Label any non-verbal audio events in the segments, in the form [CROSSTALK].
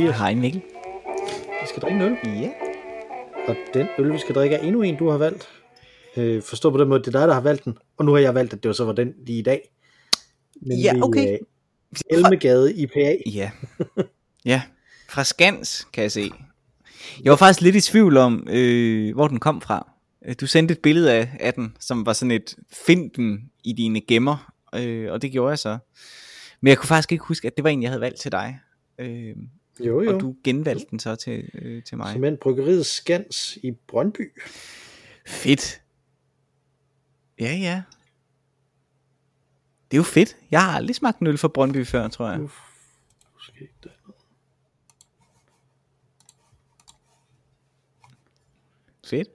Mathias. Hej Mikkel. Vi skal drikke en øl, Ja. og den øl, vi skal drikke, er endnu en, du har valgt. Øh, forstå på den måde, det er dig, der har valgt den, og nu har jeg valgt, at det var så var den lige i dag. Nemlig, Ja, okay. øh, Elmegade IPA. Ja. Ja. Fra Skans, kan jeg se. Jeg var faktisk lidt i tvivl om, øh, hvor den kom fra. Øh, Du sendte et billede af, af den, som var sådan et, find den i dine gemmer, øh, og det gjorde jeg så. Men jeg kunne faktisk ikke huske, at det var en, jeg havde valgt til dig. Øh, Jo, jo. og du genvalgte den så til, øh, til mig. Som en bryggeriet Skans i Brøndby. Fedt. Ja, ja. Det er jo fedt. Jeg har aldrig smagt en øl fra Brøndby før, tror jeg. Uff. Måske det. Fedt.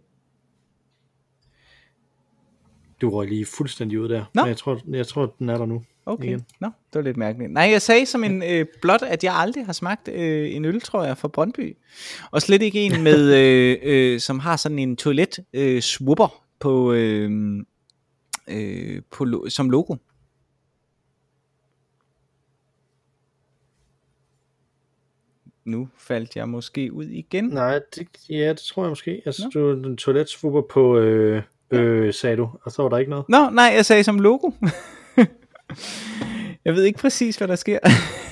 Du røg lige fuldstændig ud der. Nå. Men jeg tror, jeg tror, den er der nu. Okay, Igen. Nå, det var lidt mærkeligt. Nej, jeg sagde som en øh, blot, at jeg aldrig har smagt øh, en øl, tror jeg, fra Brøndby. Og slet ikke en med, [LAUGHS] øh, øh, som har sådan en toilet øh, swupper på, øh, øh, på lo- som logo. Nu faldt jeg måske ud igen. Nej, det, ja, det tror jeg måske. Jeg synes, du den toiletsvupper på, øh, øh, sagde du, og så var der ikke noget. Nå, nej, jeg sagde som logo. [LAUGHS] jeg ved ikke præcis, hvad der sker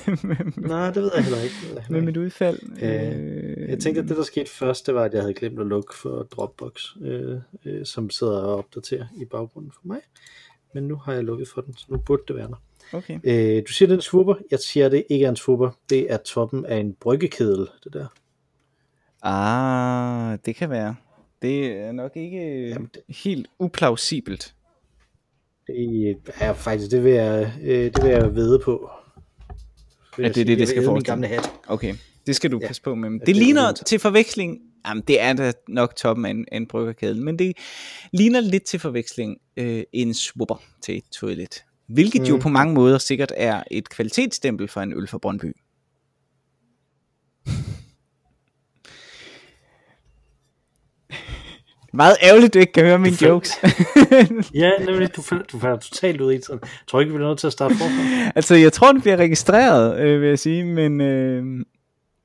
[LAUGHS] Nej, det ved jeg heller ikke. Jeg heller med mit udfald. Øh, Jeg tænker, at det der skete først, det var, at jeg havde glemt at lukke for Dropbox, øh, øh, som sidder og opdaterer i baggrunden for mig. Men nu har jeg lukket for den, så nu burde det være der. Okay. Øh, du siger, det er en swupper. Jeg siger, det ikke er en swupper. Det er toppen af en bryggekedel, det der. Ah, det kan være. Det er nok ikke Jamen, det- helt uplausibelt. Det er faktisk, det vil jeg, øh, det vil jeg vede på. Vil Ja, det er det, det skal æde min gamle hat. Okay, det skal du Ja. passe på med. Det, det er ligner til forveksling, jamen det er da nok toppen af en, af en bryggerkæde, men det ligner lidt til forveksling øh, en swupper til et toilet. Hvilket mm. jo på mange måder sikkert er et kvalitetsstempel for en øl fra Brøndby. Meget ærgerligt, du ikke kan høre mine jokes. [LAUGHS] Ja, nemlig, du [LAUGHS] du falder totalt ud i tiden. Jeg tror ikke, vi bliver nødt til at starte forfra. altså, jeg tror, den bliver registreret, øh, vil jeg sige, men øh,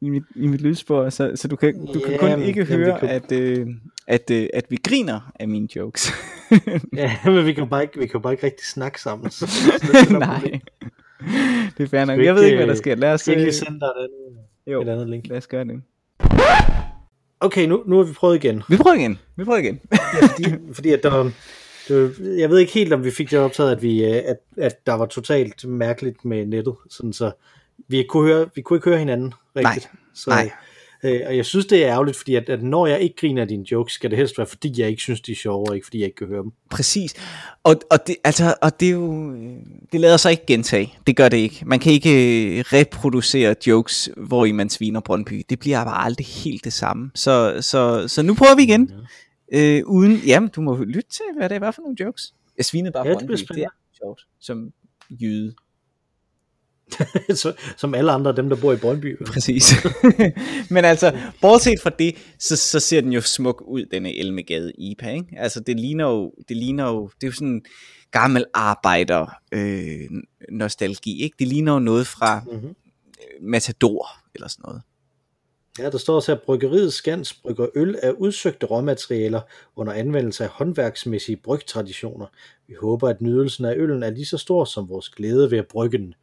i, mit, i mit lydspor, så, så du kan, du kan kun Jamen, ikke høre, kan- at, øh, at, øh, at vi griner af mine jokes. [LAUGHS] Ja, men vi kan bare ikke, vi kan bare ikke rigtig snakke sammen. Så, så Nej, det er fair nok. Jeg ved ikke, hvad der ikke, sker. Lad os, ikke øh, sende dig et andet, jo, et andet link? lad os gøre det. Okay, nu, nu har vi prøvet igen. Vi prøver igen. Vi prøver igen. Ja, fordi, [LAUGHS] fordi at der, det jeg ved ikke helt, om vi fik det optaget, at, vi, øh, at, at der var totalt mærkeligt med nettet. Sådan så vi kunne, høre, vi kunne ikke høre hinanden rigtigt. Nej, så, nej. Øh, og jeg synes, det er ærgerligt, fordi at, at når jeg ikke griner af dine jokes, skal det helst være, fordi jeg ikke synes, de er sjove, og ikke fordi jeg ikke kan høre dem. Præcis. Og, og, det, altså, og det er jo... Det lader sig ikke gentage. Det gør det ikke. Man kan ikke øh, reproducere jokes, hvor i man sviner Brøndby. Det bliver bare aldrig helt det samme. Så, så, så nu prøver vi igen. Øh, uden... Jamen, du må lytte til, hvad det var for nogle jokes. Jeg svinede bare Ja, det Brøndby. Det, spændende. er sjovt. Som jyde. [LAUGHS] Som alle andre dem, der bor i Brøndby. Præcis. [LAUGHS] Men altså, bortset fra det, så, så ser den jo smuk ud, denne Elmegade IPA, ikke? Altså, det ligner jo, det ligner jo, det er jo sådan gammel arbejder øh, nostalgi, ikke? Det ligner jo noget fra Mm-hmm. Matador, eller sådan noget. Ja, der står også her, bryggeriet Skans brygger øl af udsøgte råmaterialer under anvendelse af håndværksmæssige brygtraditioner. Vi håber, at nydelsen af øllen er lige så stor som vores glæde ved at brygge den.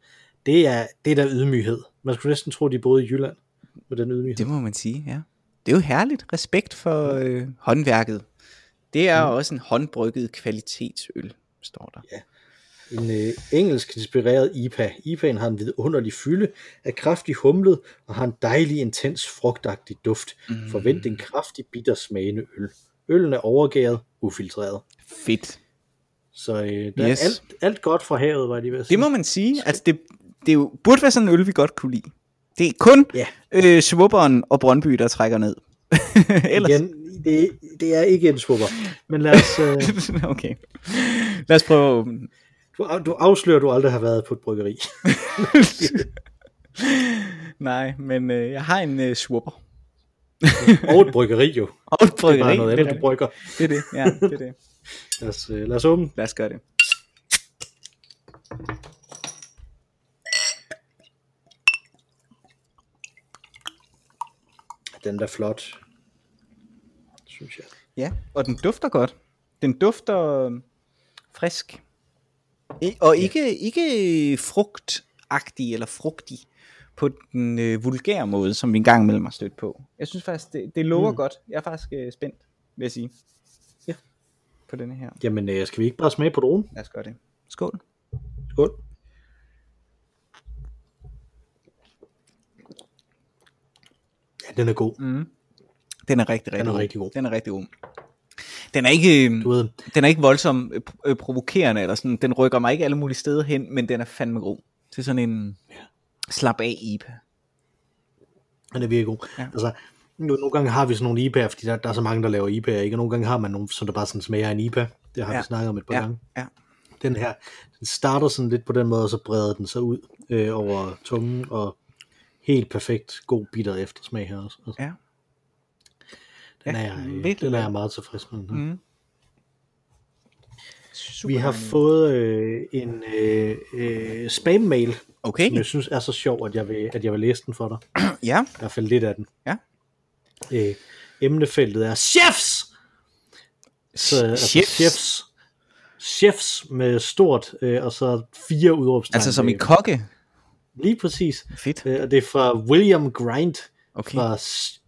Det er, det er der ydmyghed. Man skulle næsten tro, de boede i Jylland med den ydmyghed. Det må man sige, ja. Det er jo herligt. Respekt for øh, håndværket. Det er mm. også en håndbrygget kvalitetsøl, står der. En øh, engelsk inspireret IPA. IPA'en har en vidunderlig fylde, er kraftig humlet og har en dejlig, intens, frugtagtig duft. Mm. Forvent en kraftig, bitter smagende øl. Øllen er overgæret, ufiltreret. Fedt. Så øh, der Yes. er alt, alt godt fra havet, var lige ved at sige. Det må man sige. Altså, det, det er jo, burde være sådan en øl, vi godt kunne lide. Det er kun Ja. øh, Svupperen og Brøndby, der trækker ned. [LAUGHS] Ellers... Igen, det, det er ikke en swupper. Men lad os, øh, [LAUGHS] okay. Lad os prøve at åbne du, du afslører, du aldrig har været på et bryggeri. [LAUGHS] Nej, men øh, jeg har en øh, swupper. Og et bryggeri jo. Og et Det er bryggeri. bare noget det, andet, du brygger. det er det. Ja, det er det. Lad os, øh, lad os åbne. Lad os gøre det. Den er flot, synes jeg. Ja, og den dufter godt. Den dufter øh, frisk. I, og ikke, ikke frugtagtig eller frugtig på den øh, vulgære måde, som vi engang imellem har stødt på. Jeg synes faktisk, det, det lover mm. godt. Jeg er faktisk øh, spændt, vil jeg sige. Ja. På denne her. Jamen, øh, skal vi ikke bare smage på dronen? Lad os gøre det. Skål. Skål. Ja, den er god. Mm. Den er rigtig, rigtig, Den er god. rigtig god. Den er rigtig god. Den er ikke, øh, Du ved, den er ikke voldsomt øh, øh, provokerende, eller sådan. den rykker mig ikke alle mulige steder hen, men den er fandme god. Det er sådan en slap af IPA. den er virkelig god. Ja. Altså, nu, nogle gange har vi sådan nogle IPA'er, fordi der, der er så mange, der laver IPA'er, ikke? Og nogle gange har man nogle, som der bare sådan smager af en IPA. Det har Ja. vi snakket om et par Ja, gange. ja. Den her, den starter sådan lidt på den måde, og så breder den sig ud øh, over tungen, og helt perfekt god bitter eftersmag her også. Altså, Ja. den, ja, er, jeg, øh, virkelig den er jeg meget tilfreds med. Den her. Mm. Super Vi har dejligt. fået øh, en øh, øh, spam-mail, Okay, som jeg synes er så sjov, at jeg vil, at jeg vil læse den for dig. [CLEARS THROAT] ja. I hvert fald lidt af den. Ja. Øh, emnefeltet er chefs! Så, altså, Chefs. chefs. Chefs med stort, øh, og så fire udråbstegn. Altså som i kokke. Lige præcis. Fedt. Øh, og det er fra William Grind, Okay. fra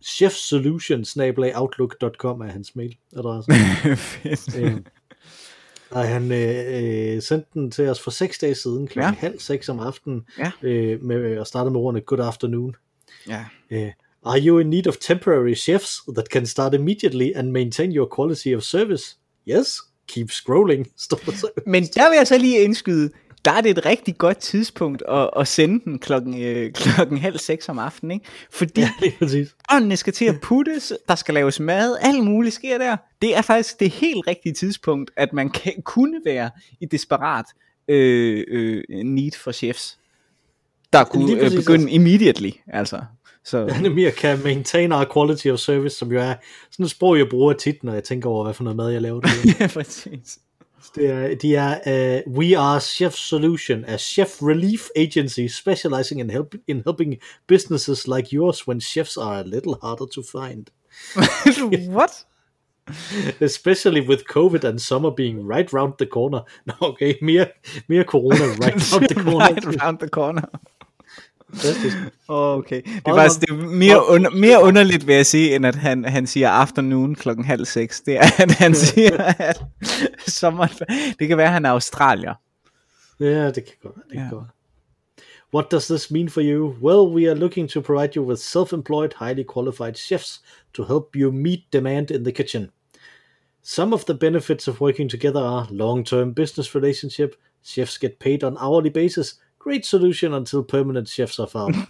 chefsolution.outlook.com er hans mailadresse. [LAUGHS] Fedt. øh, og han øh, øh, sendte den til os for seks dage siden, klokken Ja. halv seks om aftenen, Ja. øh, med, og startede med ordene Good afternoon. Ja. Uh, are you in need of temporary chefs that can start immediately and maintain your quality of service? Yes. Keep scrolling, [LAUGHS] står der så. Men der vil jeg så lige indskyde, der er det et rigtig godt tidspunkt at, at sende den klokken, øh, [LAUGHS] klokken halv seks om aftenen, ikke? Fordi Ja, åndene skal til at [LAUGHS] puttes, der skal laves mad, alt muligt sker der. Det er faktisk det helt rigtige tidspunkt, at man kan, kunne være i desperat øh, øh, need for chefs. Der kunne øh, begynde immediately, altså. Så, er mere kan maintain our quality of service, som jo er sådan et sprog, jeg bruger tit, når jeg tænker over, hvad for noget mad jeg laver. [LAUGHS] ja, præcis. Det er, de er uh, We Are Chef Solution, a chef relief agency specializing in, help, in helping businesses like yours when chefs are a little harder to find. [LAUGHS] What? Especially with COVID and summer being right round the corner. Okay, mere, mere corona [LAUGHS] right round the corner. right around the corner. Fantastisk. [LAUGHS] Okay. Det er faktisk det er mere, under, mere underligt, vil jeg sige, end at han, han siger afternoon klokken halv seks. Det er, at [LAUGHS] han siger, at sommer, det kan være, at han er australier. Ja, det kan godt. Det kan Ja. godt. What does this mean for you? Well, we are looking to provide you with self-employed, highly qualified chefs to help you meet demand in the kitchen. Some of the benefits of working together are long-term business relationship, chefs get paid on hourly basis, great solution until permanent chefs are found. [LAUGHS]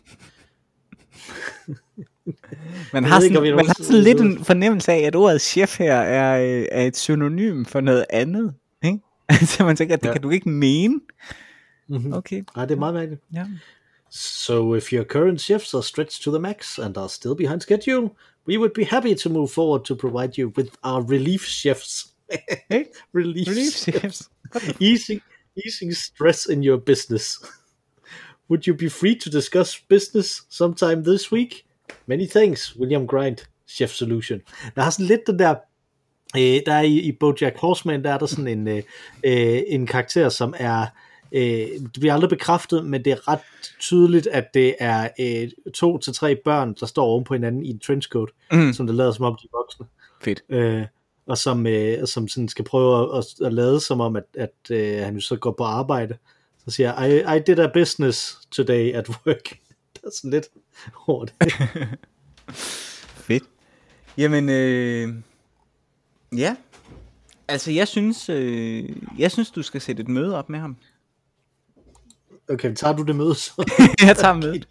Man har ikke, sådan, om jeg man har sådan lidt en fornemmelse af, at ordet chef her er, er et synonym for noget andet. Ikke? [LAUGHS] Altså man tænker, at det Ja. kan du ikke mene. Mhm. Okay, Nej, det er meget mærkeligt. ja. So if your current shifts are stretched to the max and are still behind schedule, we would be happy to move forward to provide you with our relief. Hey, [LAUGHS] relief, relief chefs. chefs. easing, easing stress in your business. Would you be free to discuss business sometime this week? Many thanks, William Grind, Chef Solution. Der har sådan lidt den der, øh, der er i, i Bojack Horseman, der er der sådan en, øh, øh, en karakter, som er, øh, det bliver aldrig bekræftet, men det er ret tydeligt, at det er øh, to til tre børn, der står oven på hinanden i en trenchcoat, Mm. som det lader som om de er voksne Fedt. øh, og som, øh, som sådan skal prøve at, at, at lade som om, at, at øh, han jo så går på arbejde. Så siger jeg, I, I did a business today at work. [LAUGHS] Det er sådan lidt hårdt. [LAUGHS] Fedt. Jamen, øh, ja. Altså, jeg synes, øh, jeg synes, du skal sætte et møde op med ham. Okay, tager du det møde så? [LAUGHS] jeg tager mødet.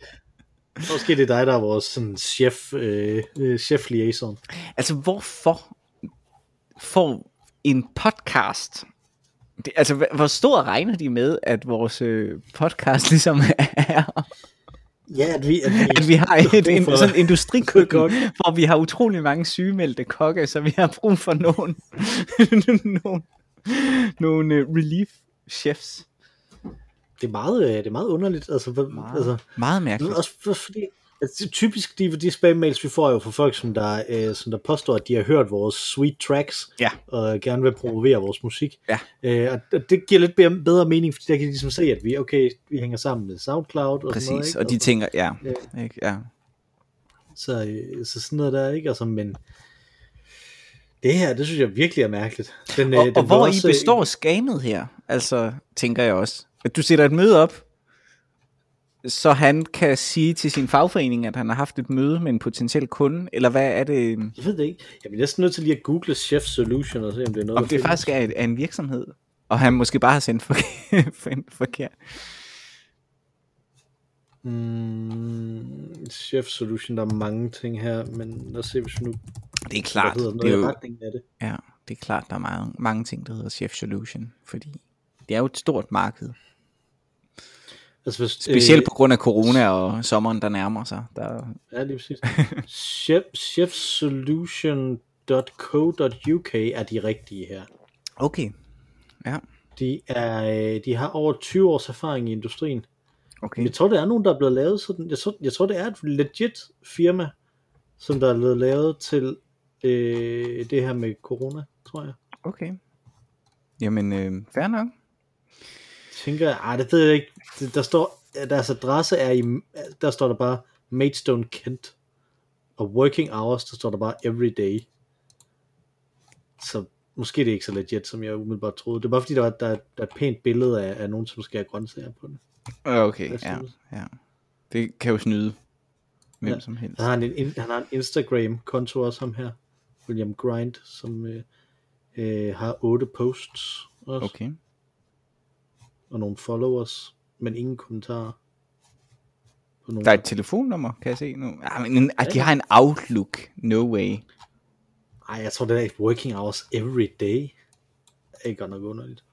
Måske det er dig, der er vores sådan, chef, øh, øh, chef liaison. Altså, hvorfor får en podcast... Det, altså, hvor stor regner de med, at vores øh, podcast ligesom [LAUGHS] er? Ja, at vi, at vi, At vi har et, en, for- sådan en industrikøkken, [LAUGHS] hvor vi har utrolig mange sygemeldte kokke, så vi har brug for nogen, nogle, nogle uh, relief chefs. det, er meget, øh, det er meget underligt. Altså, Meget, altså, meget mærkeligt. også for, fordi Altså, typisk de, de spam-mails, vi får jo fra folk, som der, øh, som der påstår, at de har hørt vores sweet tracks, Ja. og gerne vil promovere vores musik. Ja. Øh, og det- giver lidt bedre, bedre mening, fordi der kan de ligesom se, at vi, okay, vi hænger sammen med SoundCloud og sådan noget, Præcis, ikke? og de tænker, ja, Ja. ikke? ja. Så, øh, så sådan noget der, ikke? Altså, men det her, det synes jeg virkelig er mærkeligt. Den, Og, øh, og blev hvor I også, øh, består skamet her, altså, tænker jeg også. At du sætter et møde op, så han kan sige til sin fagforening, at han har haft et møde med en potentiel kunde, eller hvad er det? Jeg ved det ikke. Jeg bliver næsten nødt til lige at google Chef Solution og se, om det er noget, Om det faktisk er, er en virksomhed, og han måske bare har sendt forkert. [LAUGHS] forkert. Mm, Chef Solution, der er mange ting her, men lad os se, hvis vi nu Det er klart, hedder det noget er i jo, af det. ja, det er klart, der er mange, mange ting, der hedder Chef Solution, fordi det er jo et stort marked. Altså, hvis, Specielt på grund af corona og sommeren, der nærmer sig. Der, Øh, ja, lige præcis. Chef, chefsolution.co.uk er de rigtige her. okay, ja, De, er, øh, de har over 20 års erfaring i industrien. okay. Jeg tror, det er nogen, der er blevet lavet sådan. Jeg tror, jeg tror det er et legit firma, som der er blevet lavet til øh, det her med corona, tror jeg. Okay. Jamen, øh, fair nok. Tænker ej, det ved jeg ikke. Det- Der står, deres adresse er i, der står der bare Maidstone Kent. Og working hours, der står der bare every day. Så måske det er ikke så legit, som jeg umiddelbart troede. Det er bare fordi, der, var, der, der er et pænt billede af, af nogen, som skal have grøntsager på den. Okay, Hvad ja, ja. Det kan jo snyde hvem Ja. som helst. Så har han, en, han har en Instagram-konto også, ham her. William Grind, som øh, øh, har otte posts også, okay. Og nogle followers, men ingen kommentarer. På nogen. Der er et telefonnummer, kan jeg se nu. Ah, men en, ah, de har en Outlook. No way. Ej, jeg tror, det er ikke working hours every day. Det er godt nok underligt.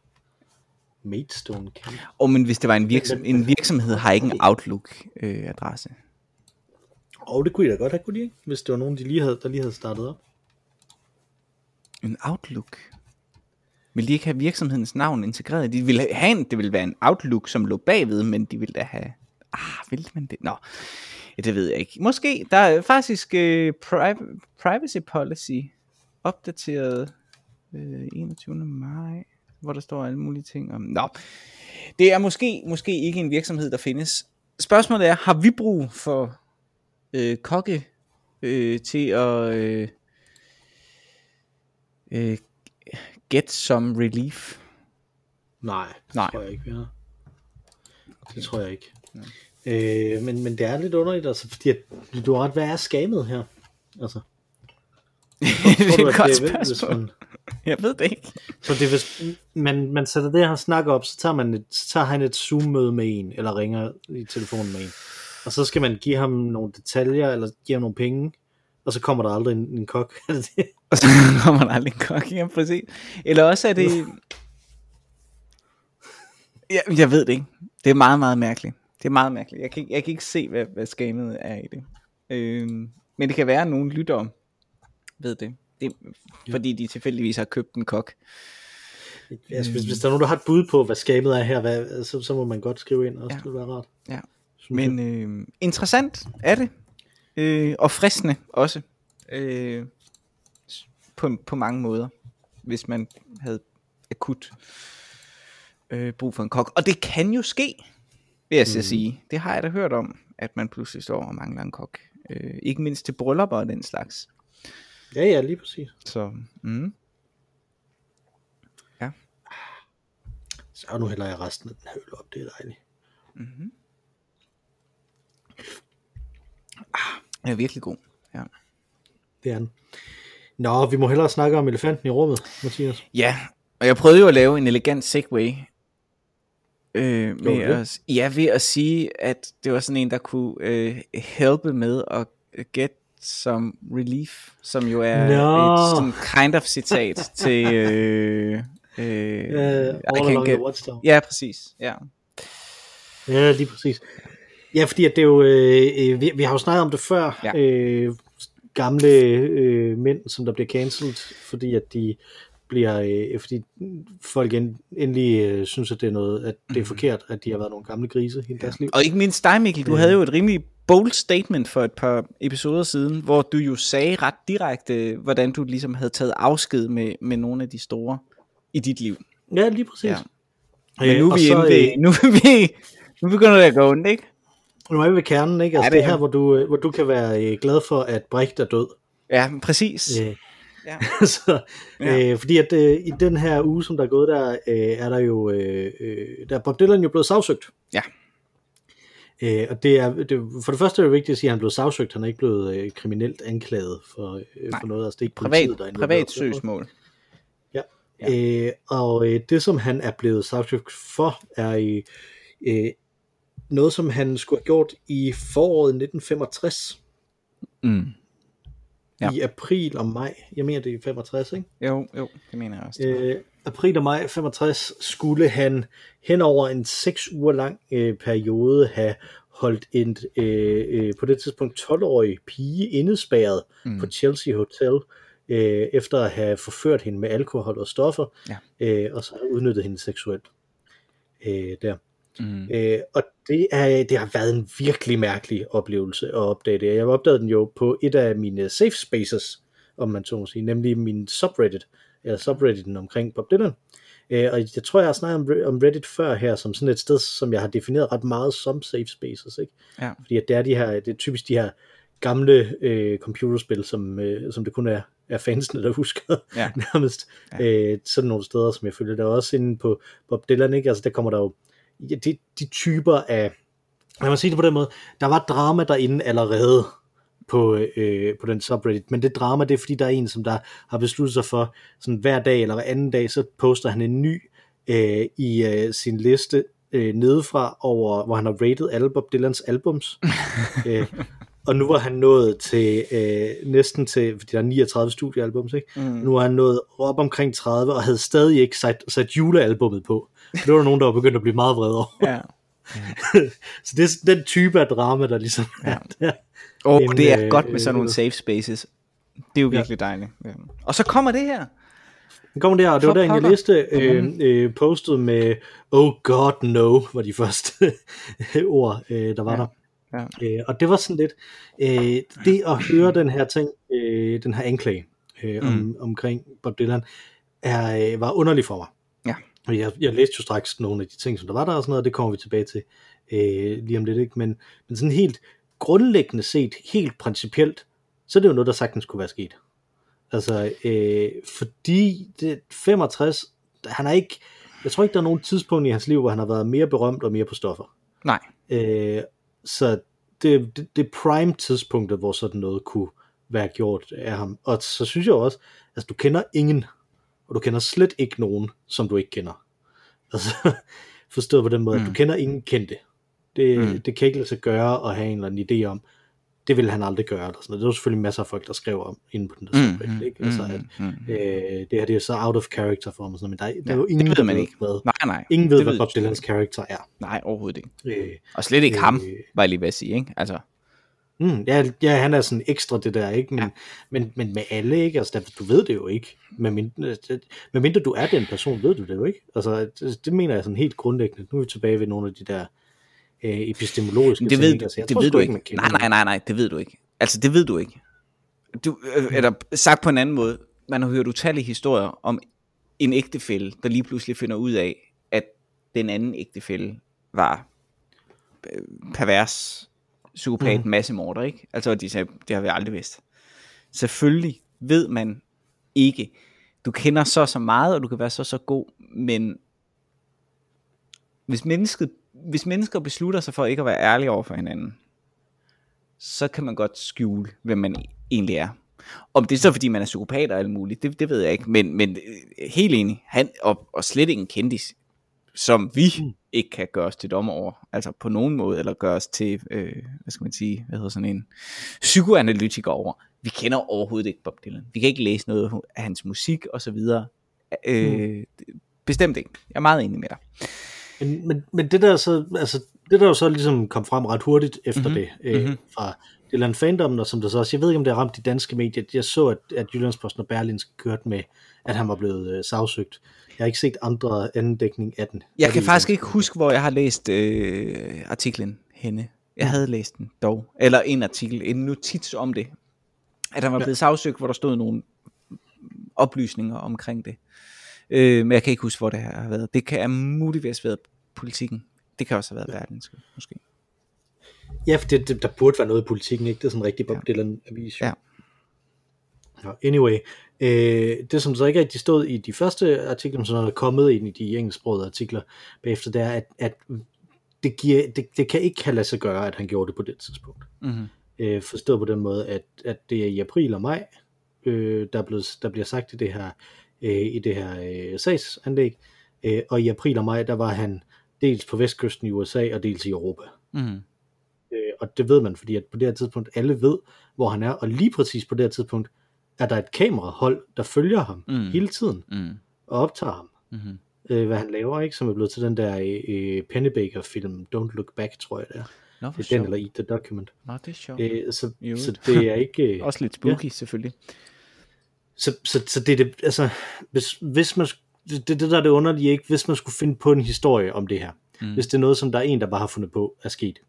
Maidstone Camp. Og men hvis det var en, virksom, en virksomhed, har ikke en Outlook-adresse. Og det kunne de da godt have, kunne de ikke? Hvis det var nogen, de lige havde, der lige havde startet op. en Outlook? Vil de ikke have virksomhedens navn integreret? De ville have en, det ville være en Outlook, som lå bagved, men de ville da have... Ah, vil man det? Nå, ja, det ved jeg ikke. Måske, der er faktisk øh, uh, pri- privacy policy opdateret øh, 21. maj, hvor der står alle mulige ting om... Nå, det er måske, måske ikke en virksomhed, der findes. Spørgsmålet er, har vi brug for øh, kokke øh, til at øh, øh, get some relief? Nej, det Nej. tror jeg ikke, vi har. Det tror jeg ikke. Øh, men, men det er lidt underligt, altså, fordi at, du har ret, hvad er skamet her? Altså, [LAUGHS] det er et godt det er, spørgsmål. man, [LAUGHS] Jeg ved det ikke. så det hvis man, man sætter det her snakker op, så tager, man et, så tager han et Zoom-møde med en, eller ringer i telefonen med en. Og så skal man give ham nogle detaljer, eller give ham nogle penge, og så kommer der aldrig en, en kok. [LAUGHS] Det? [LAUGHS] Og så kommer der aldrig en kok, ja, præcis. Eller også er det... Ja, jeg ved det ikke. Det er meget, meget mærkeligt. Det er meget mærkeligt. Jeg kan, ikke- jeg kan ikke se, hvad, hvad skammet er i det. Øhm, men det kan være, at nogen lytter ved det. det fordi de tilfældigvis har købt en kok. Altså, hvis, hvis der er nogen, der har et bud på, hvad skabet er her, hvad, så, så må man godt skrive ind også. Ja. Ja. Det vil være rart. Ja. Men øh, interessant er det. Øh, og fristende også. Øh, på, på mange måder. Hvis man havde akut øh, brug for en kok. Og det kan jo ske, vil jeg så Mhm. sige. Det har jeg da hørt om, at man pludselig står og mangler en kok. Øh, ikke mindst til bryllupper og den slags. Ja, ja, lige præcis. Så, mm. Så nu hælder jeg resten af den her øl op, det er dejligt. Den er virkelig god. Ja. Det er den. Nå, vi må hellere snakke om elefanten i rummet, Mathias. Ja, og jeg prøvede jo at lave en elegant segue. Øh, med det? at, ja, ved at sige, at det var sådan en, der kunne øh, hjælpe med at get some relief, som jo er Nå. et sådan kind of citat [LAUGHS] til... Øh, øh, I all can along get- the watchtower. Ja, præcis. Ja. Ja, lige præcis. Ja, fordi at det er jo, øh, øh, vi, vi har jo snakket om det før, Ja. øh, gamle øh, mænd, som der bliver cancelled, fordi at de bliver, øh, fordi folk end, endelig øh, synes, at det er noget, at det er forkert, at de har været nogle gamle grise i deres liv. Og ikke mindst dig, Mikkel, du Øh. havde jo et rimelig bold statement for et par episoder siden, hvor du jo sagde ret direkte, hvordan du ligesom havde taget afsked med, med nogle af de store i dit liv. Ja, lige præcis. Ja. Ja. Men nu er og vi så, ved, øh, [LAUGHS] nu, er vi, nu begynder det at gå ondt, ikke? Nu er vi ved kernen, ikke? Altså, Ja, ja, det det, er her, hvor du, øh, hvor du kan være øh, glad for, at Brecht er død. Ja, præcis. Øh, Ja. [LAUGHS] så, Ja. øh, fordi at øh, i den her uge, som der er gået, der øh, er der jo, øh, øh, der er Bob Dylan jo blevet sagsøgt. Ja. Øh, og det er, det, for det første er det vigtigt at sige, at han blev sagsøgt. Han er ikke blevet øh, kriminelt anklaget for, øh, Nej. for noget. Altså, det er ikke Privat, politiet, der er privat søgsmål. Ja. Øh, og øh, det, som han er blevet sagsøgt for, er øh, øh, noget, som han skulle have gjort i foråret 1965. Mm. Ja. I april og maj. Jeg mener, det er 65, ikke? Jo, jo, det mener jeg også. Øh, april og maj 65 skulle han hen over en seks uger lang øh, periode have holdt en øh, øh, på det tidspunkt 12-årig pige indespærret Mm. på Chelsea Hotel, øh, efter at have forført hende med alkohol og stoffer, Ja. øh, og så udnyttet hende seksuelt. Øh, der. Mm. Øh, og det, er, det har været en virkelig mærkelig oplevelse at opdage det. Jeg opdagede den jo på et af mine safe spaces, om man så må sige, nemlig min subreddit, eller subredditen omkring Bob Dylan. Øh, og jeg tror, jeg har snakket om, Re- om Reddit før her, som sådan et sted, som jeg har defineret ret meget som safe spaces. Ikke? Ja. Fordi at det er, de her, det er typisk de her gamle øh, computerspil, som, øh, som det kun er, er fansene, der husker Ja. [LAUGHS] nærmest. Ja. Øh, sådan nogle steder, som jeg følger. Der er også inde på Bob Dylan, ikke? Altså, der kommer der jo ja, de, de typer af, lad mig sige det på den måde, der var drama derinde allerede på, øh, på den subreddit, men det drama, det er fordi, der er en, som der har besluttet sig for, sådan hver dag eller hver anden dag, så poster han en ny øh, i øh, sin liste øh, nedefra over, hvor han har rated alle Bob Dylans albums. [LAUGHS] øh, og nu var han nået til øh, næsten til, fordi der er 39 studiealbums, ikke? Mm. Nu har han nået op omkring 30, og havde stadig ikke sat, sat julealbummet på. Det var der nogen, der var begyndt at blive meget vrede over. Ja. [LAUGHS] Så det er den type af drama, der ligesom Ja. er der. Oh, det er øh, godt med sådan øh, nogle safe spaces. Det er jo Ja. virkelig dejligt. Ja. Og så kommer det her. Den kom der, og det var For der, jeg læste øh, øh, postet med Oh God no, var de første [LAUGHS] ord, øh, der var Ja. der. Ja. Øh, og det var sådan lidt, øh, det at høre den her ting, øh, den her anklage øh, om, Mm. omkring Bob Dylan, er, øh, var underlig for mig. Og jeg, jeg læste jo straks nogle af de ting, som der var der og sådan noget, og det kommer vi tilbage til øh, lige om lidt. Ikke? Men, men sådan helt grundlæggende set, helt principielt, så er det jo noget, der sagtens kunne være sket. Altså, øh, fordi det 65, han er ikke, jeg tror ikke, der er nogen tidspunkt i hans liv, hvor han har været mere berømt og mere på stoffer. Nej. Øh, så det, det, det prime tidspunktet, hvor sådan noget kunne være gjort af ham. Og så synes jeg også, altså du kender ingen, og du kender slet ikke nogen, som du ikke kender. Altså, [LAUGHS] forstået på den måde, mm. at Mm. du kender ingen kendte. Det, Mm. mm. det kan ikke lade sig gøre at have en eller anden idé om, det vil han aldrig gøre. Eller sådan noget. Det er jo selvfølgelig masser af folk, der skriver om inde på den der Mm, subreddit, mm, ikke? Altså, mm, at, mm. øh, det her det er så out of character for ham, og sådan, men der, er- der Ja, er jo det ingen, ved der man ved, ikke. Hvad, Nej, nej. ingen ved, det hvad ved Bob Dylans character er. Nej, overhovedet ikke. Øh, Og slet ikke ham, øh, var jeg lige ved at sige, ikke? Altså, Mm, ja, ja, han er sådan ekstra det der, ikke? Men, Ja. men, men med alle, ikke? Altså, du ved det jo ikke. Men mindre, med mindre du er den person, ved du det jo ikke. Altså, det, det mener jeg sådan helt grundlæggende. Nu er vi tilbage ved nogle af de der øh, epistemologiske det ting. ved, ikke? altså, jeg det tror ved du ikke. kender Nej, nej, nej, nej, det ved du ikke. Altså, det ved du ikke. Du, øh, eller sagt på en anden måde, man har hørt utallige historier om en ægtefælle, der lige pludselig finder ud af, at den anden ægtefælle var øh, pervers, psykopat, mm. massemorder, ikke? Altså, de sagde, det har vi aldrig vidst. Selvfølgelig ved man ikke. Du kender så så meget, og du kan være så så god, men hvis, mennesket, hvis mennesker beslutter sig for ikke at være ærlige over for hinanden, så kan man godt skjule, hvem man egentlig er. Om det er så, fordi man er psykopat og alt muligt, det, det ved jeg ikke, men, men øh, helt enig, han, og, og slet ikke en kendis, som vi mm. ikke kan gøre os til dommer over, altså på nogen måde, eller gøre os til, øh, hvad skal man sige, hvad hedder sådan en, psykoanalytiker over. Vi kender overhovedet ikke Bob Dylan. Vi kan ikke læse noget af hans musik og så videre. Øh, Bestemt ikke. Jeg er meget enig med dig. Men, men, men det der så, altså, det der jo så ligesom kom frem ret hurtigt efter Mhm, mm-hmm. det, øh, mhm. mm-hmm. fra Dylan fandom, og som der så også, jeg ved ikke om det har ramt de danske medier, jeg så, at, at Jyllandsposten og Berlinske kørte med, at han var blevet øh, sagsøgt. Jeg har ikke set andre anden dækning af den. Jeg kan faktisk ikke huske, hvor jeg har læst øh, artiklen henne. Jeg havde læst den dog. Eller en artikel, en notits om det. At han var blevet ja. sagsøgt, hvor der stod nogle oplysninger omkring det. Øh, men jeg kan ikke huske, hvor det har været. Det kan muligvis have været politikken. Det kan også have været ja. Berlinske, måske. Ja, for det, det, der burde være noget i politikken, ikke? Det er sådan rigtig Bob ja. Dylan avis. Ja. ja. Anyway, øh, det som så ikke rigtig stod i de første artikler, som er kommet ind i de engelsksprogede artikler bagefter, det er, at, at det, giver, det, det kan ikke have lade sig gøre, at han gjorde det på det tidspunkt. Mm-hmm. Øh, forstået på den måde, at, at det er i april og maj, øh, der, er blevet, der bliver sagt i det her, øh, i det her øh, sagsanlæg, øh, og i april og maj, der var han dels på vestkysten i USA og dels i Europa. Mm-hmm. Øh, og det ved man, fordi at på det her tidspunkt alle ved, hvor han er, og lige præcis på det her tidspunkt er der et kamerahold, der følger ham Mm. hele tiden Mm. og optager ham, Mm-hmm. øh, hvad han laver, ikke? Som er blevet til den der øh, Pennebaker-film, Don't Look Back, tror jeg det er. Nå, Det er den, sjovt. eller Eat the Document. Nå, det er sjovt. Øh, så, Jo. så det er ikke... [LAUGHS] Også lidt spooky, ja. selvfølgelig. så, så, så det er det, altså, hvis, hvis man, det, det der er det underlige, ikke? Hvis man skulle finde på en historie om det her, mm. hvis det er noget, som der er en, der bare har fundet på, er sket,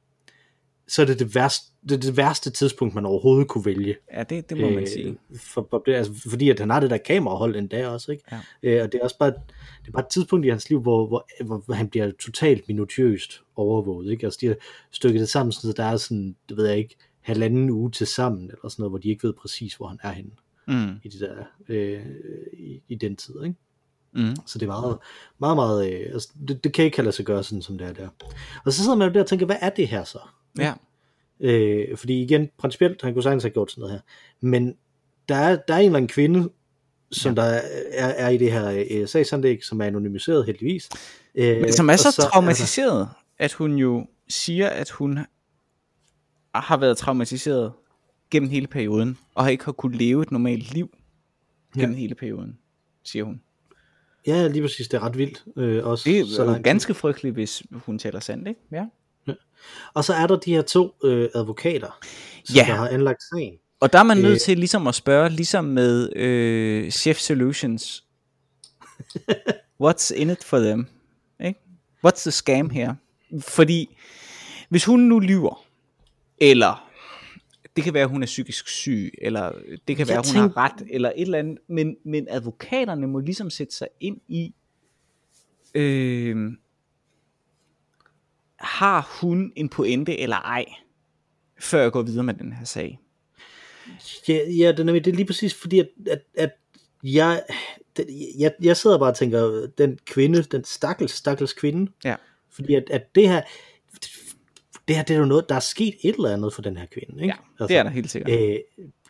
så er det det værste, det, er det værste tidspunkt, man overhovedet kunne vælge. Ja, det, det må man sige. For Bob Dylan, altså, fordi at han har det der kamerahold endda også, ikke? Ja. Øh, og det er også bare, det er bare et tidspunkt i hans liv, hvor, hvor, hvor han bliver totalt minutiøst overvåget, ikke? Altså de har stykket det sammen, så der er sådan, det ved jeg ikke, halvanden uge til sammen, eller sådan noget, hvor de ikke ved præcis, hvor han er henne Mm. i, det der, øh, i, i den tid, ikke? Mm. Så det er meget, meget, meget, øh, altså, det, det kan ikke lade sig gøre sådan, som det er der. Og så sidder man jo der og tænker, hvad er det her så? Ja. Øh, fordi igen, principielt, han kunne sagtens have gjort sådan noget her. Men der er, der er en eller anden kvinde, som ja. der er, er i det her øh, sagsanlæg, som er anonymiseret heldigvis. Øh, Men som er så altså- traumatiseret, at hun jo siger, at hun har været traumatiseret gennem hele perioden, og har ikke har kunne leve et normalt liv gennem Ja. hele perioden, siger hun. Ja, lige præcis, det er ret vildt. Øh, også, Det er så jo ganske frygteligt, hvis hun taler sandt, ikke? Ja. Og så er der de her to øh, advokater, som Ja. der har anlagt sagen. Og der er man nødt Øh. til ligesom at spørge, ligesom med øh, Chef Solutions, what's in it for them? Ikke? What's the scam her? Fordi hvis hun nu lyver, eller det kan være, at hun er psykisk syg, eller det kan Jeg være, at hun tænk- har ret, eller et eller andet, men, men advokaterne må ligesom sætte sig ind i, øh, har hun en pointe eller ej, før jeg går videre med den her sag. Ja, ja det, er, det er lige præcis fordi, at, at, at jeg, det, jeg, jeg sidder bare og tænker, den kvinde, den stakkels, stakkels kvinde, Ja. fordi at, at det her, det her, det er jo noget, der er sket et eller andet for den her kvinde, ikke? Ja, det er der helt sikkert. Øh,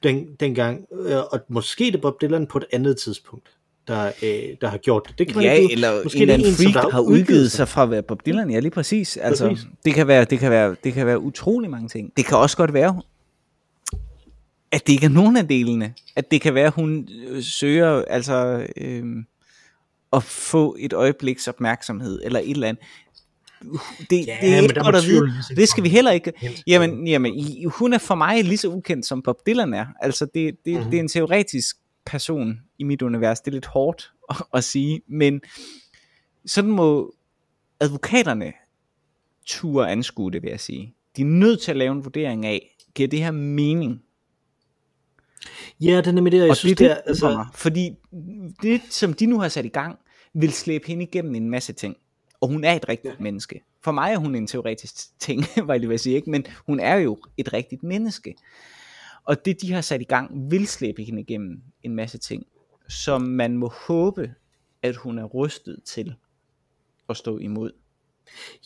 den, dengang, øh, og måske det Bob Dylan på et andet tidspunkt, der, øh, der har gjort det. Det kan Ja, ikke eller Måske en en, som freak, der har udgivet sig fra at være Bob Dylan. Ja, lige præcis. Altså, Præcis. det kan være, det kan være, det kan være utrolig mange ting. Det kan også godt være, at det ikke er nogen af delene. At det kan være, at hun øh, søger altså øh, at få et øjebliks opmærksomhed eller et eller andet. Det, Ja, det er der godt at vide. Det skal vi heller ikke. Jamen, jamen hun er for mig lige så ukendt som Bob Dylan er. Altså, det, det, mm-hmm. det er en teoretisk person i mit univers. Det er lidt hårdt at, at sige, men sådan må advokaterne ture anskue det, vil jeg sige. De er nødt til at lave en vurdering af, giver det her mening? Ja, det er nemlig det, jeg og synes, det det er, altså... altså, mig. Fordi det, som de nu har sat i gang, vil slæbe hende igennem en masse ting. Og hun er et rigtigt ja. menneske. For mig er hun en teoretisk ting, [LAUGHS] var jeg lige ved at sige, ikke? men hun er jo et rigtigt menneske. Og det, de har sat i gang, vil slæbe hende igennem en masse ting, som man må håbe, at hun er rustet til at stå imod.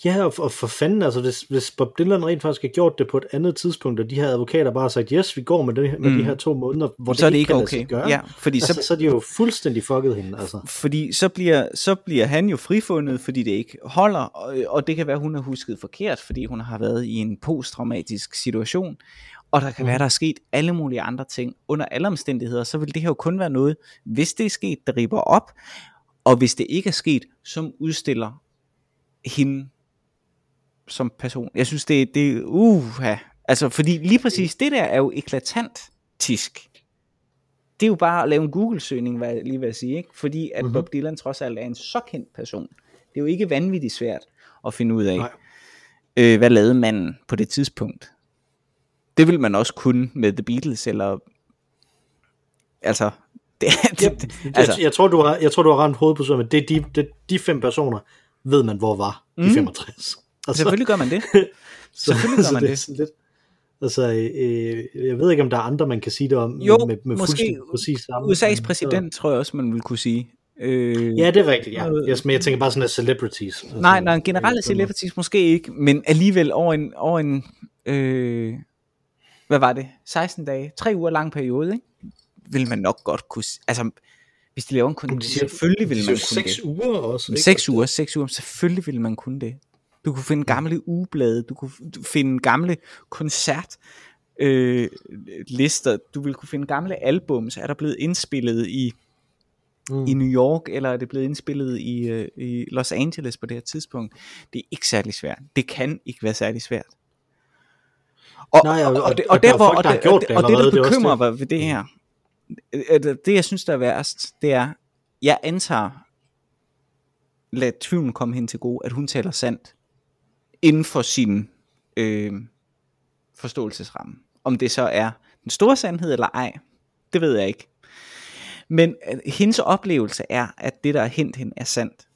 Ja, og for, og for fanden, altså hvis, hvis Bob Dylan rent faktisk har gjort det på et andet tidspunkt, og de her advokater bare har sagt, yes, vi går med, det, med Mm. de her to måneder, hvor så er det ikke kan lade okay. sig gøre, Ja, fordi altså, så, så er de jo fuldstændig fucket hende, altså. fordi så bliver, så bliver han jo frifundet, fordi det ikke holder, og, og det kan være, hun har husket forkert, fordi hun har været i en posttraumatisk situation, og der kan Mhm. være, der er sket alle mulige andre ting. Under alle omstændigheder, så vil det her jo kun være noget, hvis det er sket, der ripper op, og hvis det ikke er sket, som udstiller hende som person. Jeg synes, det, det, uh, Altså, fordi lige præcis det der er jo eklatant tisk. Det er jo bare at lave en Google-søgning, hvad jeg lige vil sige, ikke? Fordi at mm-hmm. Bob Dylan trods alt er en så kendt person. Det er jo ikke vanvittigt svært at finde ud af, Nej. øh, hvad lavede manden på det tidspunkt. Det vil man også kunne med The Beatles, eller... Altså, det, [LAUGHS] det, Yep. altså, jeg, jeg, tror, du har, jeg tror, du har ramt hovedet på sådan, at det, er de, det, de fem personer ved man, hvor var mm. i 65. Altså, selvfølgelig gør man det. [LAUGHS] så, selvfølgelig gør så man det. er det. sådan lidt, altså, øh, jeg ved ikke, om der er andre, man kan sige det om, Jo, med, med måske præcis samme. USA's præsident, tror jeg også, man vil kunne sige. Øh, Ja, det er rigtigt, ja. Yes, men jeg tænker bare sådan, at celebrities. Altså, Nej, nej, generelle øh, celebrities måske ikke, men alligevel over en, over en øh, hvad var det, 16 dage, 3 uger lang periode, ikke? vil man nok godt kunne, altså, hvis de laver en siger- selvfølgelig vil man kunne seks det. uger også. ikke? Seks uger, seks uger, selvfølgelig vil man kunne det. Du kunne finde gamle ugeblade, du kunne finde gamle koncert, øh, lister, du vil kunne finde gamle albums, er der blevet indspillet i Mm. i New York, eller er det blevet indspillet i, øh, i Los Angeles på det her tidspunkt? Det er ikke særlig svært. Det kan ikke være særlig svært. Og, Nej, og- og, og, det, og der er derfor, folk, og, der og, det og det, der er bekymrer mig ved det her, det, jeg synes, der er værst, det er, jeg antager, lad tvivlen komme hen til gode, at hun taler sandt, inden for sin øh, forståelsesramme. Om det så er den store sandhed eller ej, det ved jeg ikke. Men øh, hendes oplevelse er, at det, der er hent hende, er sandt.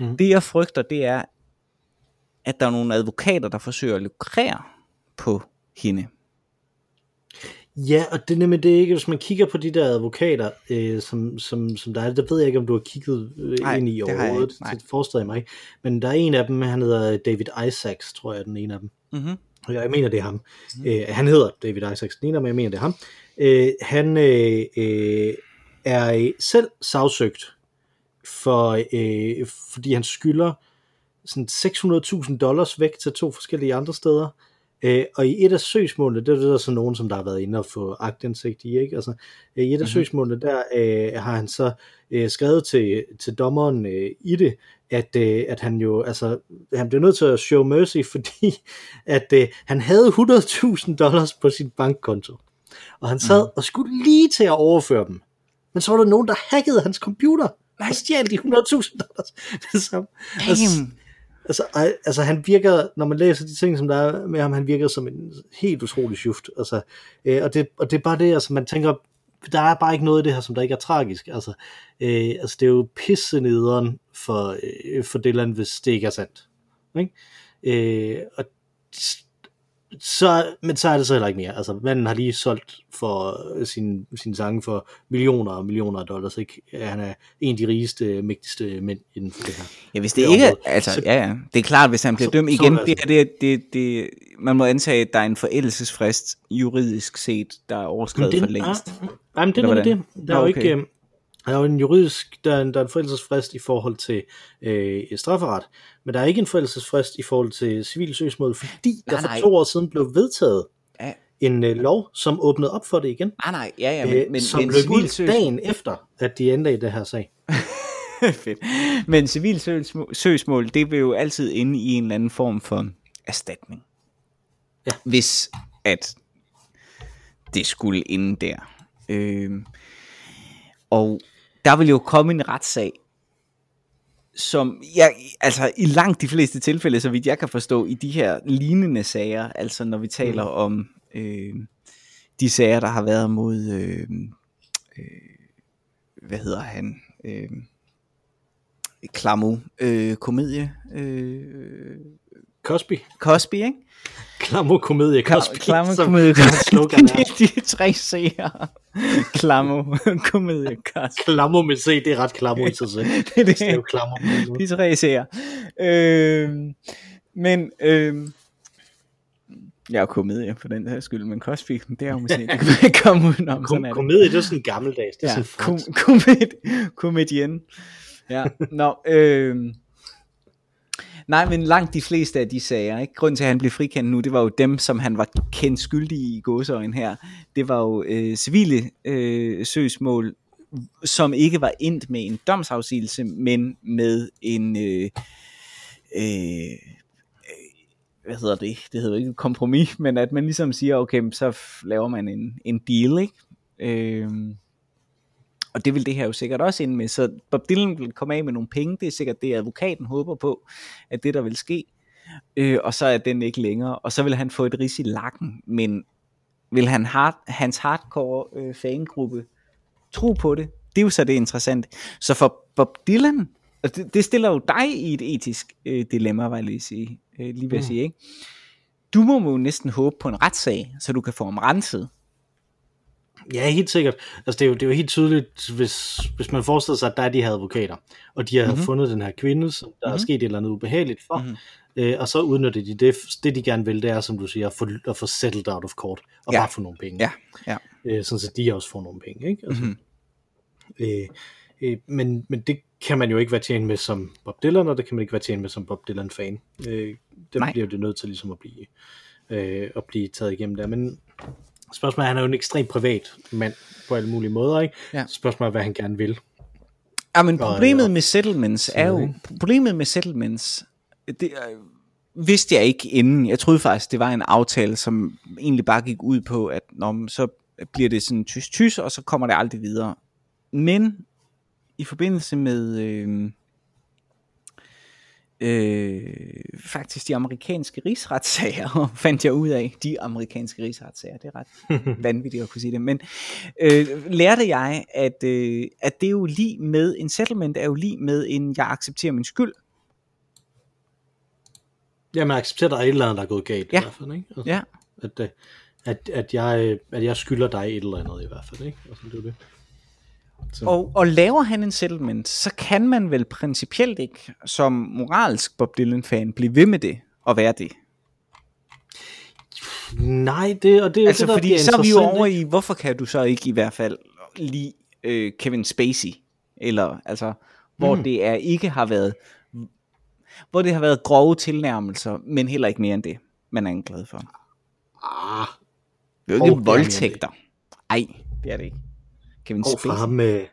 Mm. Det, jeg frygter, det er, at der er nogle advokater, der forsøger at lukrere på hende. Ja, og det er nemlig det ikke, hvis man kigger på de der advokater, øh, som, som, som der er, der ved jeg ikke, om du har kigget øh, Nej, ind i det overhovedet, nej. det forestiller jeg mig ikke, men der er en af dem, han hedder David Isaacs, tror jeg den ene af dem, Mm-hmm. og jeg mener det er ham, mm. øh, han hedder David Isaacs, den ene dem, jeg mener det er ham, øh, han øh, øh, er selv sagsøgt, for, øh, fordi han skylder sådan 600.000 dollars væk til to forskellige andre steder, Øh, og i et af søgsmålene, det er der så nogen, som der har været inde og få agtindsigt i, ikke? Altså, øh, i et af mm-hmm. søgsmålene, der øh, har han så øh, skrevet til, til dommeren øh, i det, at, øh, at han jo, altså, han bliver nødt til at show mercy, [LAUGHS] fordi at øh, han havde 100.000 dollars på sin bankkonto, og han sad mm. og skulle lige til at overføre dem, men så var der nogen, der hackede hans computer, og stjal de 100.000 dollars [LAUGHS] det samme. Altså, Damn. Altså, ej, altså han virker, når man læser de ting, som der er med ham, han virker som en helt utrolig shift. Altså, øh, og, det, og det er bare det, altså man tænker, der er bare ikke noget i det her, som der ikke er tragisk. Altså, øh, altså det er jo pisse nederen for, øh, for Dylan, hvis det ikke er sandt. Ikke? Øh, og så, men så er det så heller ikke mere. Altså, manden har lige solgt for sin, sin sange for millioner og millioner af dollars. Ikke? Han er en af de rigeste, mægtigste mænd inden for det her. Ja, hvis det det ikke er, altså, Så- ja, ja, det er klart, hvis han bliver Så- dømt så igen, er det er det, det, det, man må antage, at der er en forældelsesfrist juridisk set, der er overskrevet for længst. Ah, nej, men det er det. Der er jo okay. ikke... Der er jo en juridisk, der er en, der er en forældelsesfrist i forhold til øh, strafferet, men der er ikke en forældelsesfrist i forhold til civil søgsmål, fordi Nej, der for nej. to år siden blev vedtaget Ja. en øh, lov, som åbnede op for det igen, Ah, nej, ja, ja, øh, men, men, som men løb civil ud dagen efter, at de endte i det her sag. [LAUGHS] Fedt. Men civil søgsmål- det vil jo altid ende i en eller anden form for erstatning. Ja. Hvis at det skulle ende der. Øh, og der vil jo komme en retssag, som jeg, altså i langt de fleste tilfælde, så vidt jeg kan forstå, i de her lignende sager, altså når vi taler mm. om øh, de sager, der har været mod, øh, øh, hvad hedder han, øh, Klamo, øh, komedie, øh, Cosby. Cosby, ikke? Klammer komedie Cosby. Klamo som- komedie som slogan er. [LAUGHS] de, tre seere. Klamo komedie Cosby. Klammer med C, det er ret klammer i sig selv. [LAUGHS] Det er Det er jo det. klammer. De tre seere. Øh, men øh, jeg er jo komedie for den her skyld, men Cosby, det er jo musik. Det kan ikke [LAUGHS] komme udenom. Sådan er det. Komedie, det er sådan gammeldags. Det er ja, sådan kom, komedie, komedien. Ja, nå, øh, nej, men langt de fleste af de sager, ikke? Grunden til, at han blev frikendt nu, det var jo dem, som han var kendt skyldig i i her. Det var jo øh, civile øh, søgsmål, som ikke var endt med en domsafsigelse, men med en øh, øh, hvad hedder det, det hedder ikke et kompromis, men at man ligesom siger, okay, så laver man en, en deal, ikke? Øh, og det vil det her jo sikkert også ind med, så Bob Dylan vil komme af med nogle penge, det er sikkert det, advokaten håber på, at det der vil ske, øh, og så er den ikke længere, og så vil han få et ris i lakken, men vil han hard, hans hardcore øh, fangruppe tro på det? Det er jo så det interessante. Så for Bob Dylan, og det, det stiller jo dig i et etisk øh, dilemma, var jeg lige, sige, øh, lige ved at sige, ikke? Du må jo næsten håbe på en retssag, så du kan få ham renset. Ja, helt sikkert. Altså, det, er jo, det er jo helt tydeligt, hvis, hvis man forestiller sig, at der er de her advokater, og de har mm-hmm. fundet den her kvinde, som der mm-hmm. er sket et eller andet ubehageligt for, mm-hmm. øh, og så udnytter de det. Det, de gerne vil, det er, som du siger, at få, at få settled out of court, og ja. bare få nogle penge. Ja, ja. Øh, sådan så de også får nogle penge, ikke? Altså, mm-hmm. øh, øh, men, men det kan man jo ikke være tjent med som Bob Dylan, og det kan man ikke være tjent med som Bob Dylan-fan. Øh, det bliver det nødt til ligesom at blive, øh, at blive taget igennem der. Men spørgsmålet er, han er jo en ekstremt privat mand på alle mulige måder, ikke? Ja. Spørgsmålet er, hvad han gerne vil. Ja, men problemet og, med settlements er jo, problemet med settlements, det er, vidste jeg ikke inden. Jeg troede faktisk, det var en aftale, som egentlig bare gik ud på, at når, så bliver det sådan tys-tys, og så kommer det aldrig videre. Men i forbindelse med øh, øh, faktisk de amerikanske rigsretssager, [LAUGHS] fandt jeg ud af, de amerikanske rigsretssager, det er ret [LAUGHS] vanvittigt at kunne sige det, men øh, lærte jeg, at, øh, at det er jo lige med, en settlement er jo lige med en, jeg accepterer min skyld. Ja, man accepterer, der er et eller andet, der er gået galt ja. i hvert fald, ikke? Altså, ja. At, øh, at, at, jeg, at jeg skylder dig et eller andet i hvert fald, ikke? Altså, det er det. Så. Og, og laver han en settlement, så kan man vel principielt ikke som moralsk Bob Dylan-fan blive ved med det og være det. Nej, det, og det er altså, det, der fordi så er vi jo over i, hvorfor kan du så ikke i hvert fald lide øh, Kevin Spacey, eller altså, hvor mm. det er ikke har været, hvor det har været grove tilnærmelser, men heller ikke mere end det, man er glad for. Ah. Det er jo ikke voldtægter. Ej, det er det ikke. Kevin Spacey. fra ham med...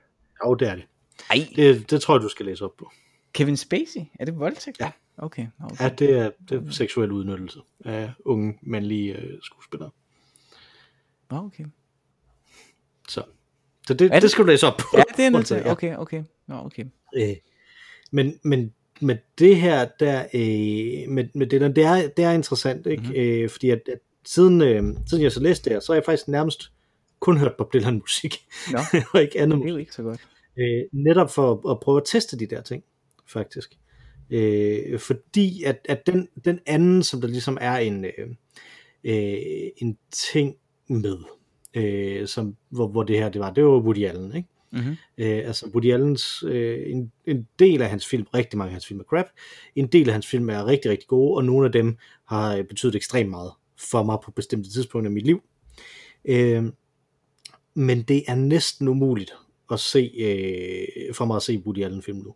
Jo, det er det. Ej. Det, det tror jeg, du skal læse op på. Kevin Spacey? Er det voldtægt? Ja. Okay, okay. Ja, det er, det er seksuel udnyttelse af unge mandlige uh, skuespillere. Okay. Så, så det, det? det skal du læse op på. Ja, det er nødt til. Okay, okay. Nå, okay. Øh, men, men med det her, der, øh, med, med det der, det er, det er interessant, ikke? Mm-hmm. Øh, fordi at, at siden, øh, siden jeg så læste det her, så er jeg faktisk nærmest kun hørt Bob Dylan musik, no. og [LAUGHS] ikke andet musik. Det er jo ikke så godt. Øh, netop for at prøve at teste de der ting, faktisk. Øh, fordi at, at den, den anden, som der ligesom er en, øh, øh, en ting med, øh, som, hvor, hvor det her det var, det var Woody Allen, ikke? Mm-hmm. Øh, altså Woody Allens, øh, en, en del af hans film, rigtig mange af hans film er crap, en del af hans film er rigtig, rigtig gode, og nogle af dem har betydet ekstremt meget for mig på bestemte tidspunkter i mit liv. Øh, men det er næsten umuligt at se, øh, for mig at se Woody Allen film nu.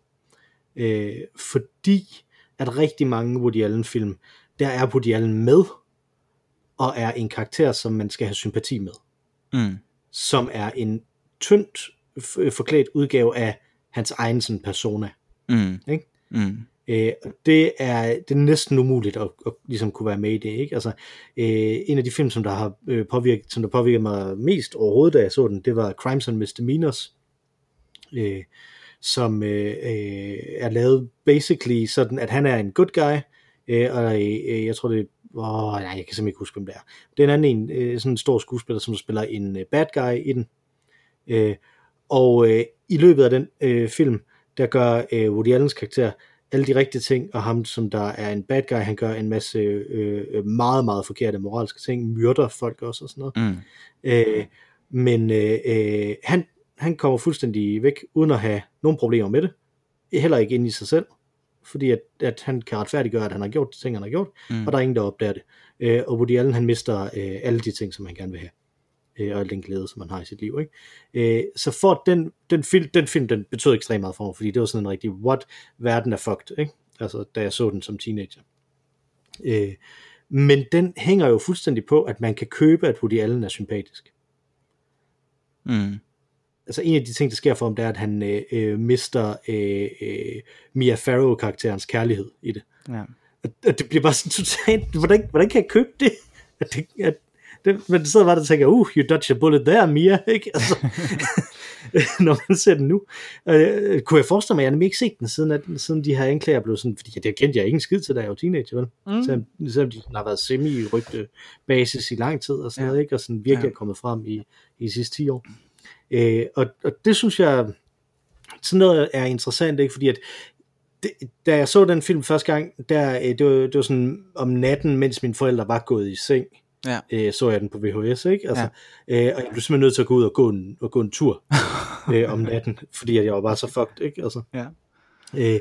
Øh, fordi at rigtig mange Woody Allen film, der er Woody Allen med, og er en karakter, som man skal have sympati med. Mm. Som er en tyndt forklædt udgave af hans egen sådan persona. Mm. Ikke? Mm. Øh, det, er, det er næsten umuligt at, at ligesom kunne være med i det. Ikke? Altså, øh, en af de film, som der har øh, påvirket, som der påvirket mig mest overhovedet, da jeg så den, det var Crimes and Misdemeanors, øh, som øh, øh, er lavet basically sådan, at han er en good guy, øh, og øh, jeg tror det Åh, nej, jeg kan simpelthen ikke huske, hvem det er. Det er en anden en, øh, sådan en stor skuespiller, som spiller en øh, bad guy i den. Øh, og øh, i løbet af den øh, film, der gør øh, Woody Allens karakter alle de rigtige ting, og ham, som der er en bad guy, han gør en masse øh, øh, meget, meget forkerte moralske ting, myrder folk også og sådan noget. Mm. Øh, men øh, øh, han, han kommer fuldstændig væk, uden at have nogen problemer med det. Heller ikke inde i sig selv, fordi at, at han kan retfærdiggøre, at han har gjort de ting, han har gjort, mm. og der er ingen, der opdager det. Øh, og Woody Allen, han mister øh, alle de ting, som han gerne vil have øh, og al den glæde, som man har i sit liv. Ikke? Øh, så for den, den, film, den film, den betød ekstremt meget for mig, fordi det var sådan en rigtig, what, verden er fucked, ikke? Altså, da jeg så den som teenager. Øh, men den hænger jo fuldstændig på, at man kan købe, at Woody Allen er sympatisk. Mm. Altså en af de ting, der sker for ham, det er, at han øh, øh, mister øh, øh, Mia Farrow-karakterens kærlighed i det. Ja. at, at det bliver bare sådan totalt, hvordan, hvordan kan jeg købe det? At det at, det, men det sidder bare der tænker, uh, you dodged a bullet there, Mia, [LAUGHS] ikke? Altså, [LAUGHS] når man ser den nu. Øh, kunne jeg forestille mig, jeg har ikke set den, siden, at, siden de her anklager blev sådan, fordi det kendte jeg ikke en skid til, da jeg var teenager, vel? Mm. Selvom, selvom de har været semi-rygte basis i lang tid, og sådan ja. noget, ikke? Og sådan virkelig ja. er kommet frem i, i de sidste 10 år. Øh, og, og det synes jeg, sådan noget er interessant, ikke? Fordi at det, da jeg så den film første gang, der, øh, det, var, det var sådan om natten, mens mine forældre var gået i seng, Ja. øh, så jeg den på VHS, ikke? Altså, ja. øh, og jeg blev simpelthen nødt til at gå ud og gå en, og gå en tur [LAUGHS] øh, om natten, fordi at jeg var bare så fucked, ikke? Altså, Ja. øh,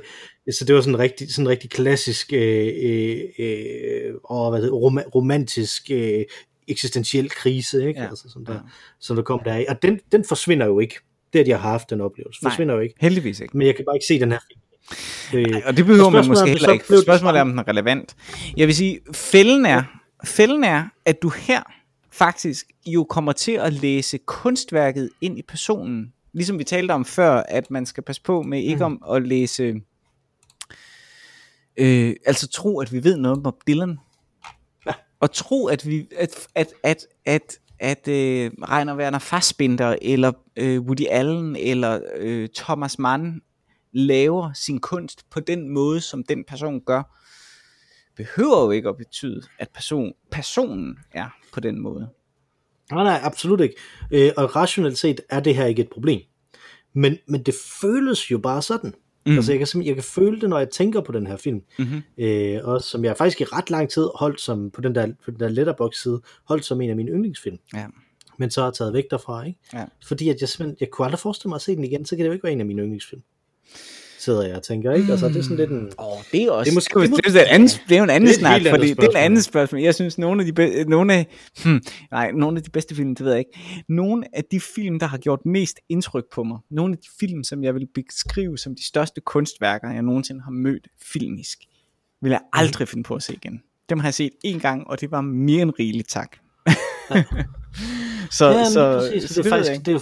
så det var sådan en rigtig, sådan en rigtig klassisk, øh, øh, øh, og hvad det, rom, romantisk, øh, eksistentiel krise, ikke? Ja. Altså, som der, Ja. som der kom deraf. Og den, den forsvinder jo ikke. Det, at jeg har haft den oplevelse, Nej. forsvinder jo ikke. Heldigvis ikke. Men jeg kan bare ikke se den her film. Øh, Og det behøver og man måske er, heller ikke. Spørgsmålet er, om den er relevant. Jeg vil sige, fælden er, fælden er, at du her faktisk jo kommer til at læse kunstværket ind i personen. Ligesom vi talte om før, at man skal passe på med ikke om at læse, øh, altså tro, at vi ved noget om Bob Dylan. Ja. Og tro, at vi, at, at, at, at, at øh, Rainer Werner Fassbinder, eller øh, Woody Allen, eller øh, Thomas Mann laver sin kunst på den måde, som den person gør, behøver jo ikke at betyde, at person, personen er på den måde. Nej, nej, absolut ikke. Øh, og rationelt set er det her ikke et problem. Men, men det føles jo bare sådan. Mm. Altså jeg kan, jeg kan føle det, når jeg tænker på den her film. Mm-hmm. Øh, og som jeg faktisk i ret lang tid holdt som, på den der, på den der letterbox side, holdt som en af mine yndlingsfilm. Ja. Men så har jeg taget væk derfra, ikke? Ja. Fordi at jeg simpelthen, jeg kunne aldrig forestille mig at se den igen, så kan det jo ikke være en af mine yndlingsfilm. Sidder jeg og tænker, ikke? Altså det er sådan lidt en... Oh, det er også Det er måske- det, det, er, en anden, det er jo en anden Det er et snak, andet fordi det er et spørgsmål. andet spørgsmål. Jeg synes, nogle af de, be, nogle af, hmm, nej, nogle af de bedste film, det ved jeg ikke. Nogle af de film, der har gjort mest indtryk på mig, nogle af de film, som jeg vil beskrive som de største kunstværker, jeg nogensinde har mødt filmisk, vil jeg aldrig finde på at se igen. Dem har jeg set en gang, og det var mere end rigeligt, tak. [LAUGHS] så, Ja, så, præcis, så det er faktisk, det er,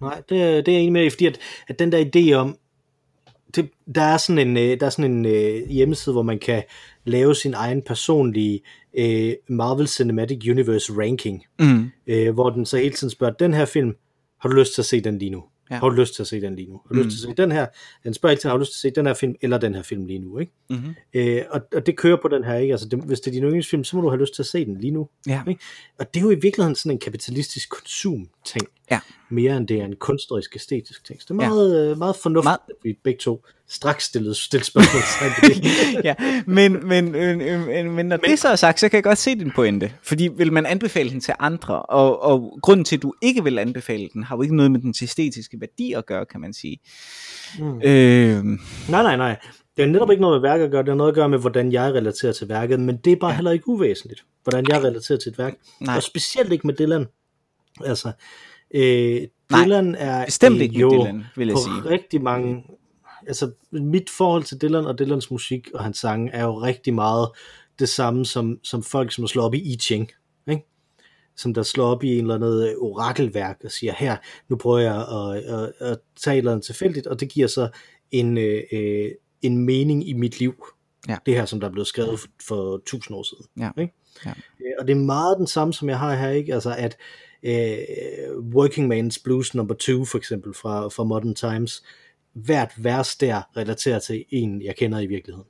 nej, det er, det er jeg enig med, i, fordi at, at den der idé om, det, der er sådan en, øh, der er sådan en øh, hjemmeside, hvor man kan lave sin egen personlige øh, Marvel Cinematic Universe ranking, Mm, øh, hvor den så hele tiden spørger, den her film, har du lyst til at se den lige nu? Ja. Har du lyst til at se den lige nu? Har du mm. lyst til at se den her? Den spørger hele tiden, har du lyst til at se den her film, eller den her film lige nu? Ikke? mm-hmm. Øh, og, og det kører på den her, ikke? Altså, det, hvis det er din yndlingsfilm, så må du have lyst til at se den lige nu. Ja. Ikke? Og det er jo i virkeligheden sådan en kapitalistisk konsum-ting, Ja. mere end det er en kunstnerisk æstetisk ting. Så det er Ja. meget, øh, meget fornuftigt, Meget- at vi begge to straks stillede, stillede spørgsmål det. [LAUGHS] ja, men, men, men, men, men når men, det så er sagt, så kan jeg godt se din pointe. Fordi vil man anbefale den til andre, og, og grunden til, at du ikke vil anbefale den, har jo ikke noget med den æstetiske værdi at gøre, kan man sige. Mm. Øh, Nej, nej, nej. Det er netop ikke noget med værket at gøre, det har noget at gøre med, hvordan jeg relaterer til værket, men det er bare heller ikke uvæsentligt, hvordan jeg relaterer til et værk. Nej. Og specielt ikke med Dylan. Altså, øh, Nej, Dylan er bestemt ikke jo Dylan, vil jeg på sige. rigtig mange... Altså, mit forhold til Dylan og Dylans musik og hans sange er jo rigtig meget det samme som, som folk, som slår op i I Ching, ikke? som der slår op i en eller andet øh, orakelværk og siger, her, nu prøver jeg at, at, at tage et eller andet tilfældigt, og det giver så en, øh, øh, en mening i mit liv. Ja. Det her, som der er blevet skrevet for, for tusind år siden. Ja. Ikke? Ja. Øh, Og det er meget den samme, som jeg har her, ikke? Altså at øh, Working Man's Blues number 2 for eksempel fra, fra Modern Times, hvert vers der relaterer til en, jeg kender i virkeligheden.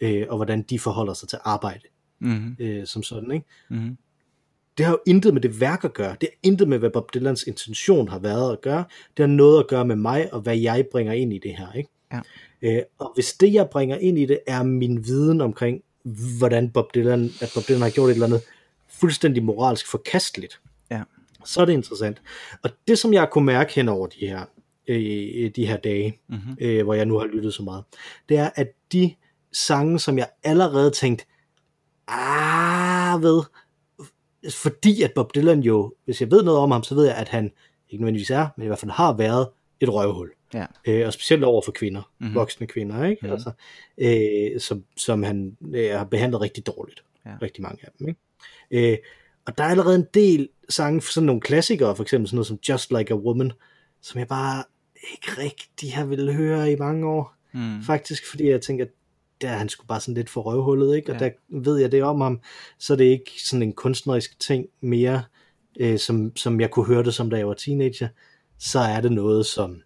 Øh, og hvordan de forholder sig til arbejde mm-hmm, øh, som sådan, ikke? mm-hmm. det har jo intet med det værk at gøre. Det har intet med, hvad Bob Dylans intention har været at gøre. Det har noget at gøre med mig, og hvad jeg bringer ind i det her. Ikke? Ja. Øh, og hvis det, jeg bringer ind i det, er min viden omkring, hvordan Bob Dylan, at Bob Dylan har gjort et eller andet fuldstændig moralsk forkasteligt. Så er det interessant. Og det, som jeg kunne mærke hen over de her, øh, de her dage, Mm-hmm. øh, hvor jeg nu har lyttet så meget, det er, at de sange, som jeg allerede tænkte, ah, ved, fordi at Bob Dylan jo, hvis jeg ved noget om ham, så ved jeg, at han ikke nødvendigvis er, men i hvert fald har været et røvhul. Ja. Øh, og specielt over for kvinder, Mhm. mm-hmm. voksne kvinder, ikke? Mhm. Mm-hmm. Altså, øh, som, som han øh, har behandlet rigtig dårligt. Ja. Rigtig mange af dem, ikke? Øh, og der er allerede en del sange, sådan nogle klassikere, for eksempel sådan noget som Just Like a Woman, som jeg bare ikke rigtig har ville høre i mange år, Mm. faktisk, fordi jeg tænker, der er han skulle bare sådan lidt for røvhullet, ikke? Og Ja. der ved jeg det om ham, så er det ikke sådan en kunstnerisk ting mere, øh, som, som jeg kunne høre det som da jeg var teenager, så er det noget, som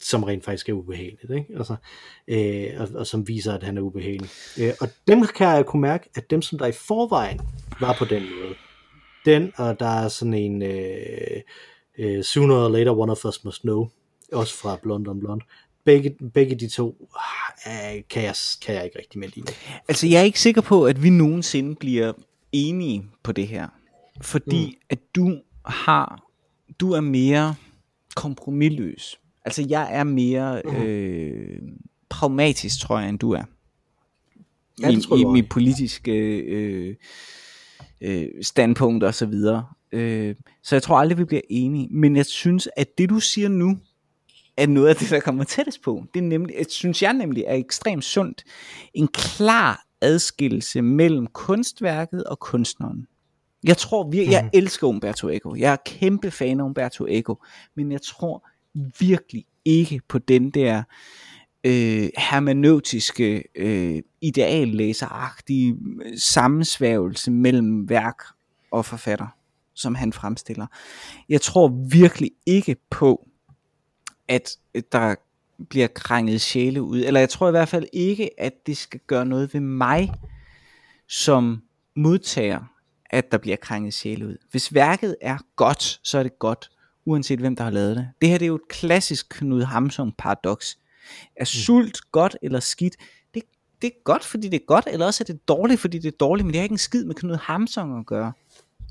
som rent faktisk er ubehageligt, ikke? Altså, øh, og, og som viser, at han er ubehagelig. Øh, og dem kan jeg kunne mærke, at dem, som der i forvejen var på den måde, den, og der er sådan en øh, øh, Sooner or Later One of Us Must Know, også fra Blonde on Blonde, begge, begge de to øh, kan, jeg, kan jeg ikke rigtig med lide. Altså, jeg er ikke sikker på, at vi nogensinde bliver enige på det her. Fordi mm. at du har, du er mere kompromilløs. Altså, jeg er mere øh, pragmatisk, tror jeg, end du er. Ja, I, i mit politiske øh, øh, standpunkt og så videre. Øh, så jeg tror aldrig, vi bliver enige. Men jeg synes, at det du siger nu, er noget af det, der kommer tættest på. Det er nemlig, jeg synes jeg nemlig er ekstremt sundt. En klar adskillelse mellem kunstværket og kunstneren. Jeg tror virkelig, jeg elsker Umberto Eco. Jeg er kæmpe fan af Umberto Eco. Men jeg tror virkelig ikke på den der øh, hermeneutiske, øh, ideallæseragtige øh, sammensværgelse mellem værk og forfatter, som han fremstiller. Jeg tror virkelig ikke på, at øh, der bliver krænget sjæle ud, eller jeg tror i hvert fald ikke, at det skal gøre noget ved mig, som modtager, at der bliver krænget sjæle ud. Hvis værket er godt, så er det godt, uanset hvem der har lavet det. Det her det er jo et klassisk Knud Hamsun paradoks. Er sult godt eller skidt? Det, det er godt, fordi det er godt, eller også er det dårligt, fordi det er dårligt, men det har ikke en skid med Knud Hamsun at gøre.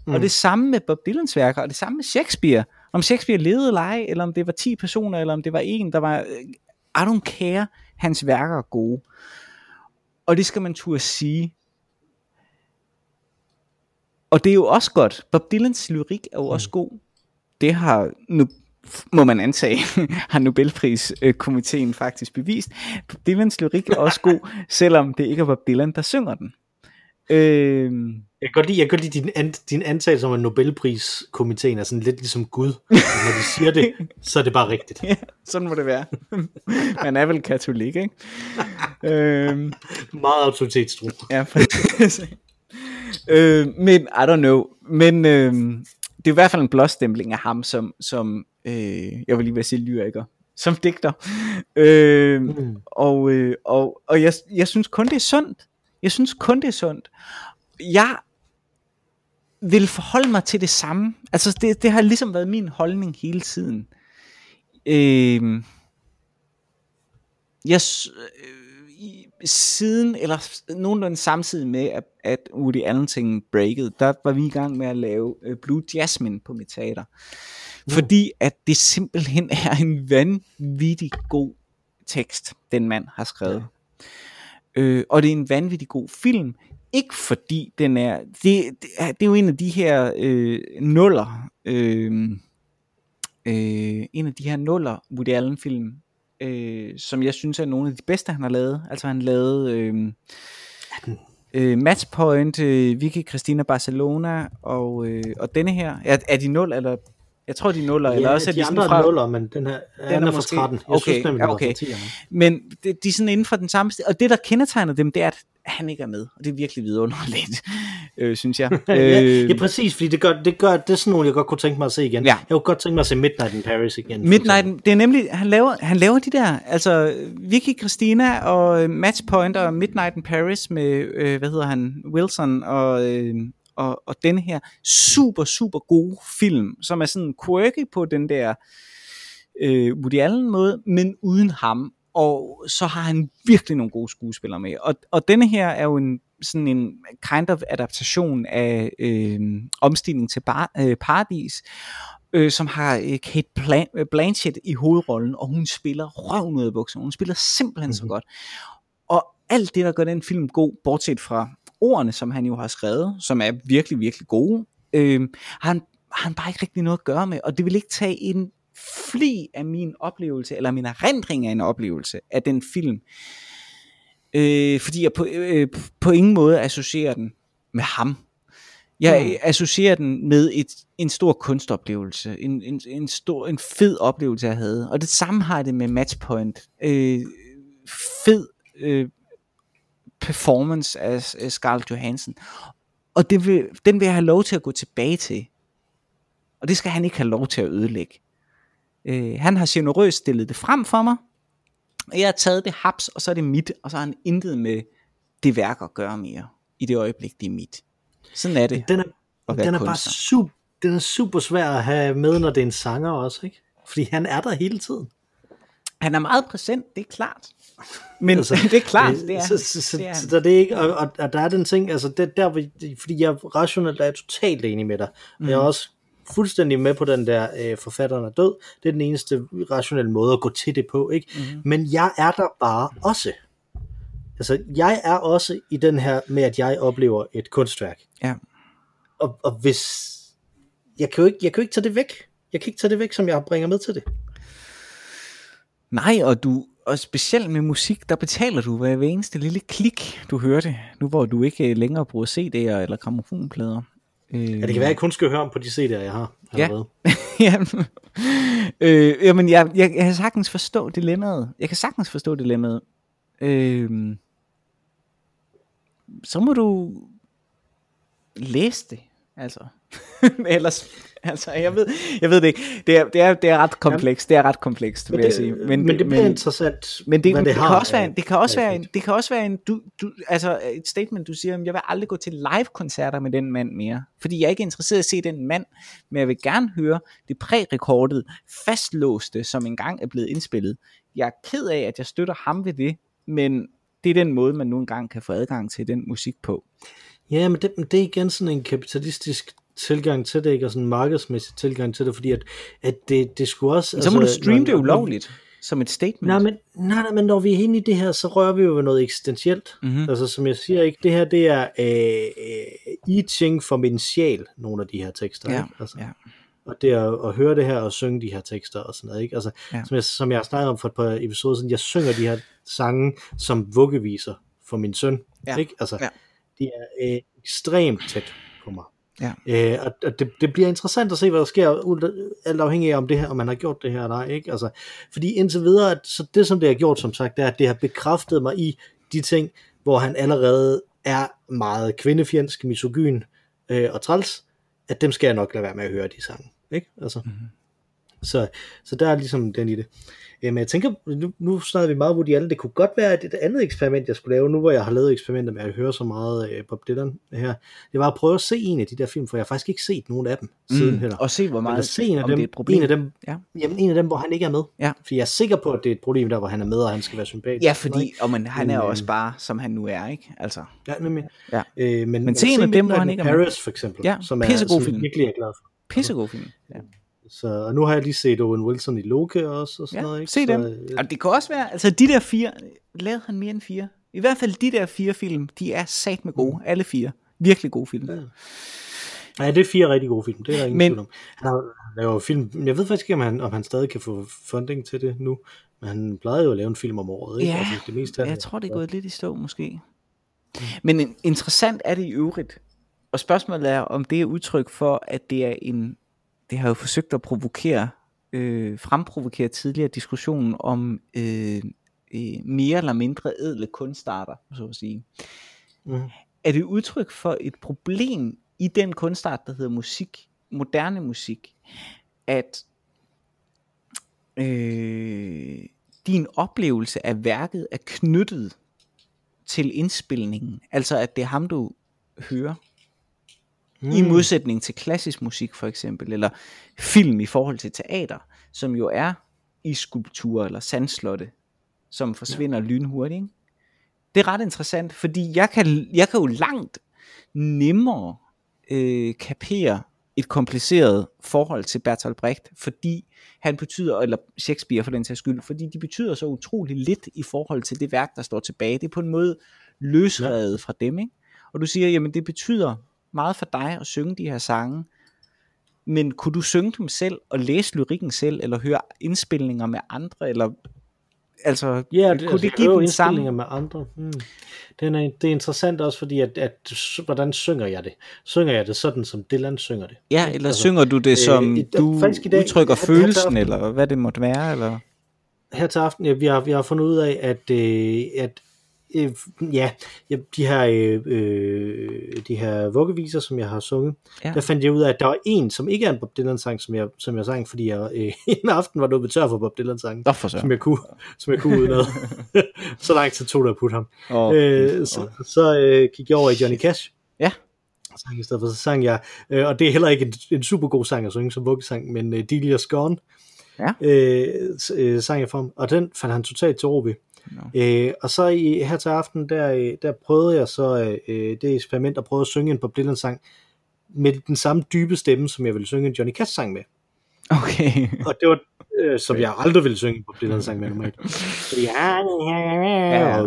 Mm. Og det samme med Bob Dylans værker, og det samme med Shakespeare. Om Shakespeare levede eller ej, eller om det var 10 personer, eller om det var en, der var... øh, I don't care, hans værker er gode. Og det skal man turde sige. Og det er jo også godt. Bob Dylans lyrik er jo også god. Det har, nu må man antage, [LAUGHS] har Nobelpriskomiteen faktisk bevist. Dylans lyrik er også god, [LAUGHS] selvom det ikke er Bob Dylan, der synger den. Øhm, Jeg kan godt lide, jeg kan godt lide din, an, din antagelse om, at Nobelpriskomiteen er sådan lidt ligesom Gud. [LAUGHS] Når de siger det, så er det bare rigtigt. ja, sådan må det være. Man er vel katolik, ikke? øhm, Meget autoritetstro. Ja, præcis. øh, men, I don't know, men øh, det er i hvert fald en blåstempling af ham som, som øh, jeg vil lige ved at sige lyriker, som digter. Øh, Mm. Og, øh, og, og jeg, jeg synes kun det er sundt. Jeg synes kun det er sundt. Jeg vil forholde mig til det samme. Altså det, det har ligesom været min holdning hele tiden. Øh, jeg, øh, siden, eller nogenlunde samtidig med, at, at Woody Allen ting breakede, der var vi i gang med at lave øh, Blue Jasmine på mit teater. Fordi at det simpelthen er en vanvittig god tekst, den mand har skrevet. Øh, og det er en vanvittig god film. Ikke fordi den er... Det, det, er, det er jo en af de her øh, nuller... Øh, øh, en af de her nuller Woody Allen film, øh, som jeg synes er nogle af de bedste, han har lavet. Altså han lavede øh, øh, Matchpoint, øh, Vicky Christina Barcelona, og, øh, og denne her. Er, er de nul, eller... Jeg tror, de er nuller, eller også er de, de, andre fra... er nuller, men den her den er er, fra måske- 13. Jeg okay, synes nemlig, ja, okay. var fra 10'erne. Men det, de er sådan inden for den samme stil. Og det, der kendetegner dem, det er, at han ikke er med. Og det er virkelig vidunderligt, [LAUGHS] øh, synes jeg. [LAUGHS] ja, Øh, ja, præcis, fordi det gør, det gør det er sådan nogle, jeg godt kunne tænke mig at se igen. Ja. Jeg kunne godt tænke mig at se Midnight in Paris igen. Midnight, det er nemlig, han laver, han laver de der, altså Vicky Christina og Matchpoint og Midnight in Paris med, øh, hvad hedder han, Wilson og, øh, og, og den her super, super gode film, som er sådan quirky på den der øh, Woody Allen måde, men uden ham. Og så har han virkelig nogle gode skuespillere med. Og, og denne her er jo en sådan en kind of adaptation af øh, omstigning til bar, øh, paradis, øh, som har øh, Kate Blan- øh, Blanchett i hovedrollen, og hun spiller røven ud af bukserne. Hun spiller simpelthen mm-hmm. så Mhm. godt. Og alt det, der gør den film god, bortset fra ordene, som han jo har skrevet, som er virkelig, virkelig gode, øh, har, han, har han bare ikke rigtig noget at gøre med. Og det vil ikke tage en fli af min oplevelse, eller min erindring af en oplevelse af den film. Øh, fordi jeg på, øh, på ingen måde associerer den med ham. Jeg Mm. associerer den med et, en stor kunstoplevelse, en, en, en, stor, en fed oplevelse, jeg havde. Og det samme har jeg det med Matchpoint. Øh, fed, øh, performance af, Scarlett Johansson. Og det vil, den vil jeg have lov til at gå tilbage til. Og det skal han ikke have lov til at ødelægge. Øh, han har generøst stillet det frem for mig. Og jeg har taget det haps, og så er det mit. Og så har han intet med det værk at gøre mere. I det øjeblik, det er mit. Sådan er det. Den er, den er bare super, den er super svær at have med, når det er en sanger også, ikke? Fordi han er der hele tiden. Han er meget præsent, det er klart. Men altså, [LAUGHS] det er klart, det er, så, så, så, det er så, han. så det er ikke, og, og, og der er den ting, altså det der, fordi jeg rationelt er totalt enig med dig, mm. jeg er også fuldstændig med på den der, øh, forfatteren er død, det er den eneste rationelle måde at gå til det på, ikke? Mm. Men jeg er der bare også. Altså, jeg er også i den her med, at jeg oplever et kunstværk. Ja. Og, og hvis, jeg kan, jo ikke, jeg kan jo ikke tage det væk. Jeg kan ikke tage det væk, som jeg bringer med til det. Nej, og du og specielt med musik, der betaler du hver, eneste lille klik, du hører det. Nu hvor du ikke øh, længere bruger CD'er eller gramofonplader. Øh, Ja, det kan være, at jeg kun skal høre om på de CD'er, jeg har Ja. [LAUGHS] jamen, øh, jamen jeg, jeg, jeg kan sagtens forstå dilemmaet. Jeg kan sagtens forstå dilemmaet. Øh, så må du læse det, altså. [LAUGHS] Ellers, [LAUGHS] altså, jeg ved, jeg ved det ikke. Det er, det er, det er ret komplekst, det er ret komplekst, vil Men jeg det, sige. men, men det bliver interessant, men det, det, det, har kan også være, en, det kan også være en, det kan også være en, du, du, altså et statement, du siger, "Jamen, jeg vil aldrig gå til live-koncerter med den mand mere, fordi jeg er ikke interesseret i at se den mand, men jeg vil gerne høre det prærekordede, fastlåste, som engang er blevet indspillet. Jeg er ked af, at jeg støtter ham ved det, men det er den måde, man nu engang kan få adgang til den musik på. Ja, men det, men det er igen sådan en kapitalistisk tilgang til det, ikke? Og sådan en markedsmæssig tilgang til det, fordi at, at det, det skulle også... Så må du altså, streame når- det ulovligt, som et statement. Nej men, nej, nej, men når vi er inde i det her, så rører vi jo ved noget eksistentielt. Mhm. Altså som jeg siger, ikke, det her det er øh, øh, I Ching for min sjæl, nogle af de her tekster. Ja, ikke? Altså, ja. Og det at, at høre det her og synge de her tekster og sådan noget. Ikke? Altså, ja. som, jeg, som jeg har snakket om for et par episoder siden, jeg synger de her sange som vuggeviser for min søn. Ja, Ikke? Altså, ja. De er øh, ekstremt tæt på mig. Ja. Øh, og og det, det bliver interessant at se, hvad der sker, alt afhængig af, om, det her, om man har gjort det her eller ej. Ikke? Altså, fordi indtil videre, at, så det som det har gjort, som sagt, det er, at det har bekræftet mig i de ting, hvor han allerede er meget kvindefjendsk, misogyn øh, og træls, at dem skal jeg nok lade være med at høre de sange. Ikke? Altså, Mhm. mm-hmm. Så, så der er ligesom den i det. Øh, Men jeg tænker, nu, nu snakker vi meget Woody Allen, det kunne godt være, at et andet eksperiment, jeg skulle lave, nu hvor jeg har lavet eksperimenter med at høre så meget øh, Bob Dylan her, det var at prøve at se en af de der film, for jeg har faktisk ikke set nogen af dem siden heller. Mm. Og se, hvor Eller meget se en af, dem, det er et problem. en af dem, Ja. jamen, en af dem, hvor han ikke er med. Ja. For jeg er sikker på, at det er et problem der, hvor han er med, og han skal være sympatisk. Ja, fordi og man, han er Men, også øh, bare, som han nu er, ikke? Altså? Ja, nemlig. Ja. Øh, men, Men se en af dem, hvor han ikke er med. Paris, for eksempel, Ja, som er som film. jeg virkelig er glad for. pissegod film. Ja, Så, og nu har jeg lige set Owen Wilson i Loke også, og sådan noget. ja Ikke? se så, dem. øh, Og det kan også være, altså de der fire, lavede han mere end fire? I hvert fald de der fire film, de er sat med gode, alle fire. Virkelig gode film. Ja. Ja, det er fire rigtig gode film, det er der ingen Men- tvivl om. Han har laver film, jeg ved faktisk ikke, om han, om han stadig kan få funding til det nu, men han plejede jo at lave en film om året, ikke? Ja, altså, det meste af Jeg tror, det er gået lidt i stå, måske. Men en- interessant er det i øvrigt. Og spørgsmålet er, om det er udtryk for, at det er en... Det har jo forsøgt at provokere, øh, fremprovokere tidligere diskussionen om øh, øh, mere eller mindre edle kunstarter, så at sige. Mm. Er det udtryk for et problem i den kunstart, der hedder musik, moderne musik, at øh, din oplevelse af værket er knyttet til indspilningen. Altså at det er ham, du hører. Mm. I modsætning til klassisk musik for eksempel, eller film i forhold til teater, som jo er i skulpturer eller sandslotte, som forsvinder ja. lynhurtigt. Ikke? Det er ret interessant, fordi jeg kan, jeg kan jo langt nemmere øh, kapere et kompliceret forhold til Bertolt Brecht, fordi han betyder, eller Shakespeare for den sags skyld, fordi de betyder så utrolig lidt i forhold til det værk, der står tilbage. Det er på en måde løsredet ja. fra dem, ikke? Og du siger, jamen det betyder meget for dig at synge de her sange, men kunne du synge dem selv, og læse lyrikken selv, eller høre indspilninger med andre, eller altså, Ja, det, kunne altså, det give den samme? med andre. Hmm. Den er, det er interessant også, fordi at, at, hvordan synger jeg det? Synger jeg det sådan, som Dylan synger det? Ja, eller altså, synger du det, som øh, øh, du i dag- udtrykker her- her følelsen, aften- eller hvad det måtte være, eller? her til aften, ja, vi har, vi har fundet ud af, at, øh, at øh, ja, de her, øh, øh, de her vuggeviser, som jeg har sunget, Ja. der fandt jeg ud af, at der var en, som ikke er en Bob Dylan sang, som jeg, som jeg sang, fordi jeg øh, [LAUGHS] en aften var nået tør for Bob Dylan sang, Nå for så. som jeg kunne, som jeg kunne uden [LAUGHS] så lang tid tog det at putte ham. Og, Øh, så så øh, gik jeg over i Johnny Cash. Ja. Sang i stedet for, så sang jeg, øh, og det er heller ikke en, en super god sang at synge som vuggesang, men øh, Delia's Gone, Ja. øh, øh, sang jeg for ham, og den fandt han totalt til ro ved. Nå. Øh, og så i, her til aften, der, øh, der prøvede jeg så øh, det eksperiment at prøve at synge en Bob Dylan sang med den samme dybe stemme, som jeg ville synge en Johnny Cash sang med. Okay. Og det var, øh, [LAUGHS] som jeg aldrig ville synge Bob Dylan sang med normalt. [LAUGHS] Fordi, ja, Ja?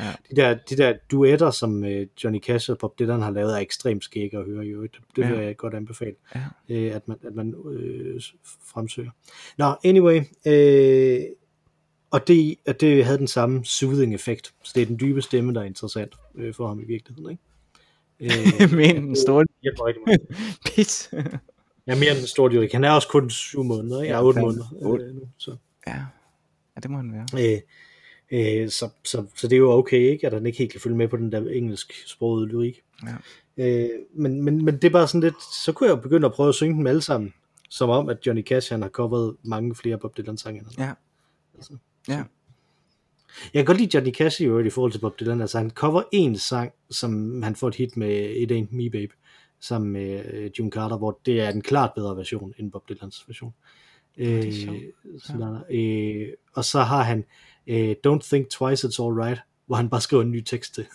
Ja. De der, de der duetter, som øh, Johnny Cash og Bob Dylan har lavet, er ekstremt skægge at høre i øvrigt. Det, det vil Ja. jeg godt anbefale, Ja. øh, at man, at man øh, fremsøger. Nå, anyway, øh, og det, og det havde den samme soothing effekt. Så det er den dybe stemme, der er interessant øh, for ham i virkeligheden, ikke? Øh, [LAUGHS] Men [LAUGHS] den store pis. Ja, mere end den store dyrik. Han er også kun syv måneder, ikke? Ja, Ja, otte fandme. måneder. Otte. Øh, nu, så. ja. ja, det må han være. Øh, øh, så, så, så det er jo okay, ikke? At han ikke helt kan følge med på den der engelsk sproget lyrik. Ja. Øh, men, men, men det er bare sådan lidt, så kunne jeg jo begynde at prøve at synge dem alle sammen, som om, at Johnny Cash han har coveret mange flere Bob Dylan sange. end han har. Ja. Altså, Ja. Jeg kan godt lide Johnny Cash i øvrigt i forhold til Bob Dylan. Altså han cover en sang, som han får et hit med It Ain't Me Babe, sammen med øh, June Carter, hvor det er en klart bedre version end Bob Dylans version. er Øh, så der, øh, og så har han øh, Don't Think Twice It's Alright, hvor han bare skriver en ny tekst til.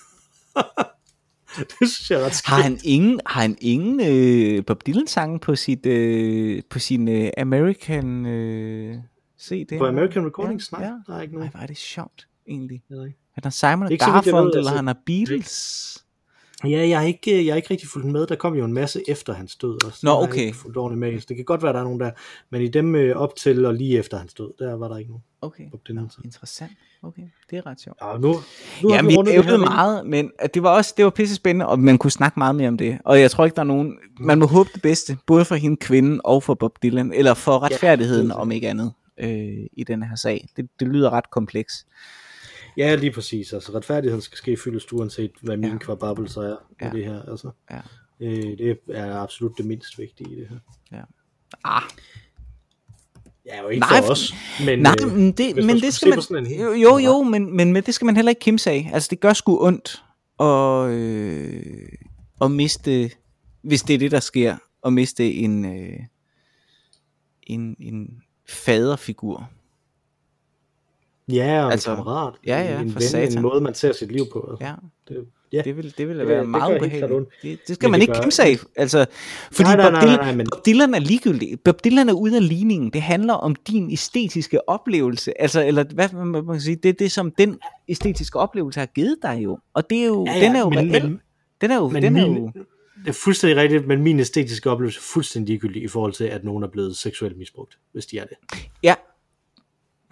[LAUGHS] det synes jeg er ret. Har han ingen, har han ingen øh, Bob Dylan sange på sit øh, på sin øh, American øh, CD? På American Recordings? Ja, Nej, ja. der er ikke Nej, nogen. hvor er det sjovt egentlig. Jeg ved ikke. Han har Simon vidt jeg ved, Garfunkel, eller altså. han har Beatles. Ja, jeg har, ikke, jeg har ikke rigtig fulgt med. Der kom jo en masse efter hans død også. Nå, har jeg okay. ikke fulgt ordentligt med. Så det kan godt være, der er nogen der. Men i dem øh, op til og lige efter hans død, der var der ikke nogen. Okay. Nå, interessant. Okay, det er ret sjovt. Ja, nu, nu Ja, har vi det ævlede meget, men det var også det var pisse spændende, og man kunne snakke meget mere om det. Og jeg tror ikke, der er nogen... Man må håbe det bedste, både for hende kvinden og for Bob Dylan, eller for retfærdigheden, det er om ikke andet, øh, i den her sag. Det, det lyder ret kompleks. Ja, lige præcis. Altså, retfærdigheden skal ske fyldest, uanset hvad min Ja. ja. kvababelser er Ja. ja. det her. Altså, Ja. øh, det er absolut det mindst vigtige i det her. Ah, Ja, jo ikke Nej, for os. Men, Nej, øh, men det, men det skal man... Jo, jo, jo men, men, men det skal man heller ikke kimse af. Altså, det gør sgu ondt at, øh, at miste, hvis det er det, der sker, at miste en, øh, en, en faderfigur. Ja, og Altså, en kammerat. ja, ja, en for ven, satan. en måde, man ser sit liv på. Altså. Ja, Det, ja. det vil, det vil Det- være det meget ubehageligt. Det, det skal Men man det ikke gør- kimse af. Altså, fordi Nej, nej, Bob, nej, Dylan, nej, men- Bob Dylan er ligegyldig. Bob Dylan er ude af ligningen. Det handler om din æstetiske oplevelse. Altså, eller hvad man, kan sige, det er det, som den æstetiske oplevelse har givet dig jo. Og det er jo, Ja, ja, den er jo men, reel. men, den er jo, men den er min, jo, det er fuldstændig rigtigt, men min æstetiske oplevelse er fuldstændig ligegyldig i forhold til, at nogen er blevet seksuelt misbrugt, hvis de er det. ja,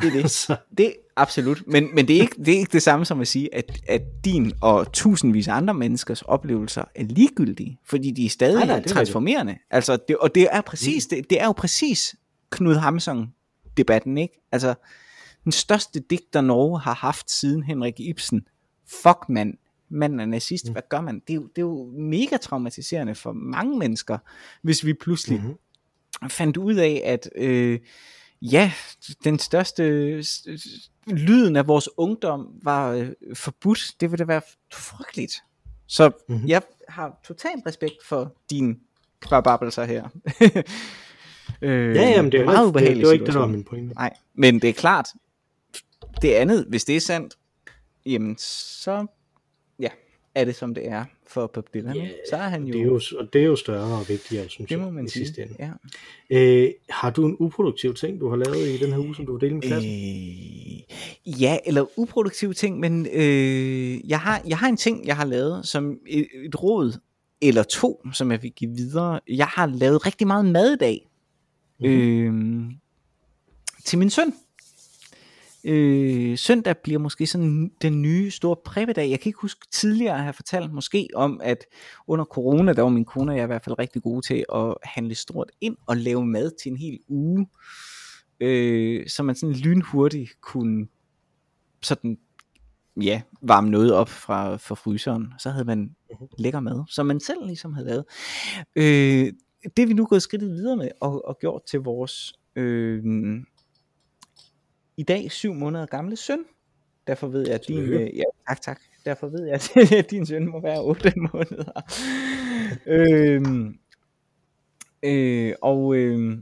det er det. [LAUGHS] Det absolut, men, men det, er ikke, det er ikke det samme som at sige, at, at din og tusindvis af andre menneskers oplevelser er ligegyldige, fordi de er stadig Nej, nej, det er transformerende. Altså, det, og det er, præcis, det, det er jo præcis Knud Hamsun-debatten, ikke? Altså, den største digter Norge har haft siden Henrik Ibsen. Fuck mand, manden er nazist, hvad gør man? Det er, jo, det er jo mega traumatiserende for mange mennesker, hvis vi pludselig Mhm. fandt ud af, at øh, ja, den største lyden af vores ungdom var øh, forbudt. Det ville da være frygteligt. Så mm-hmm. jeg har total respekt for din kvababelser her. [LAUGHS] øh, ja, jamen, det er meget ikke, det, ubehageligt. det var ikke det, der var min pointe. Nej, men det er klart, det andet, hvis det er sandt, jamen så er det som det er for Bob Dylan. Ja, så er han jo, Det er jo, og det er jo større og vigtigere, synes det jeg, må man i sidste sige. ende. Ja. Øh, har du en uproduktiv ting, du har lavet i den her uge, som du vil dele med klassen? Øh, ja, eller uproduktive ting, men øh, jeg, har, jeg har en ting, jeg har lavet som et, et råd, eller to, som jeg vil give videre. Jeg har lavet rigtig meget mad i dag. Mm-hmm. Øh, til min søn. Øh, søndag bliver måske sådan den nye store præbedag. Jeg kan ikke huske tidligere at have fortalt måske om, at under corona, der var min kone og jeg i hvert fald rigtig gode til at handle stort ind og lave mad til en hel uge. Øh, så man sådan lynhurtigt kunne sådan ja, varme noget op fra, fra fryseren. Så havde man Mhm. lækker mad, som man selv ligesom havde lavet. Øh, det er vi nu gået skridtet videre med og, og gjort til vores øh, i dag syv måneder gamle søn. Derfor ved jeg, at din, øh, ja, tak, tak. Derfor ved jeg, [LAUGHS] at din søn må være 8 [LAUGHS] måneder. øhm, øh, og, øh,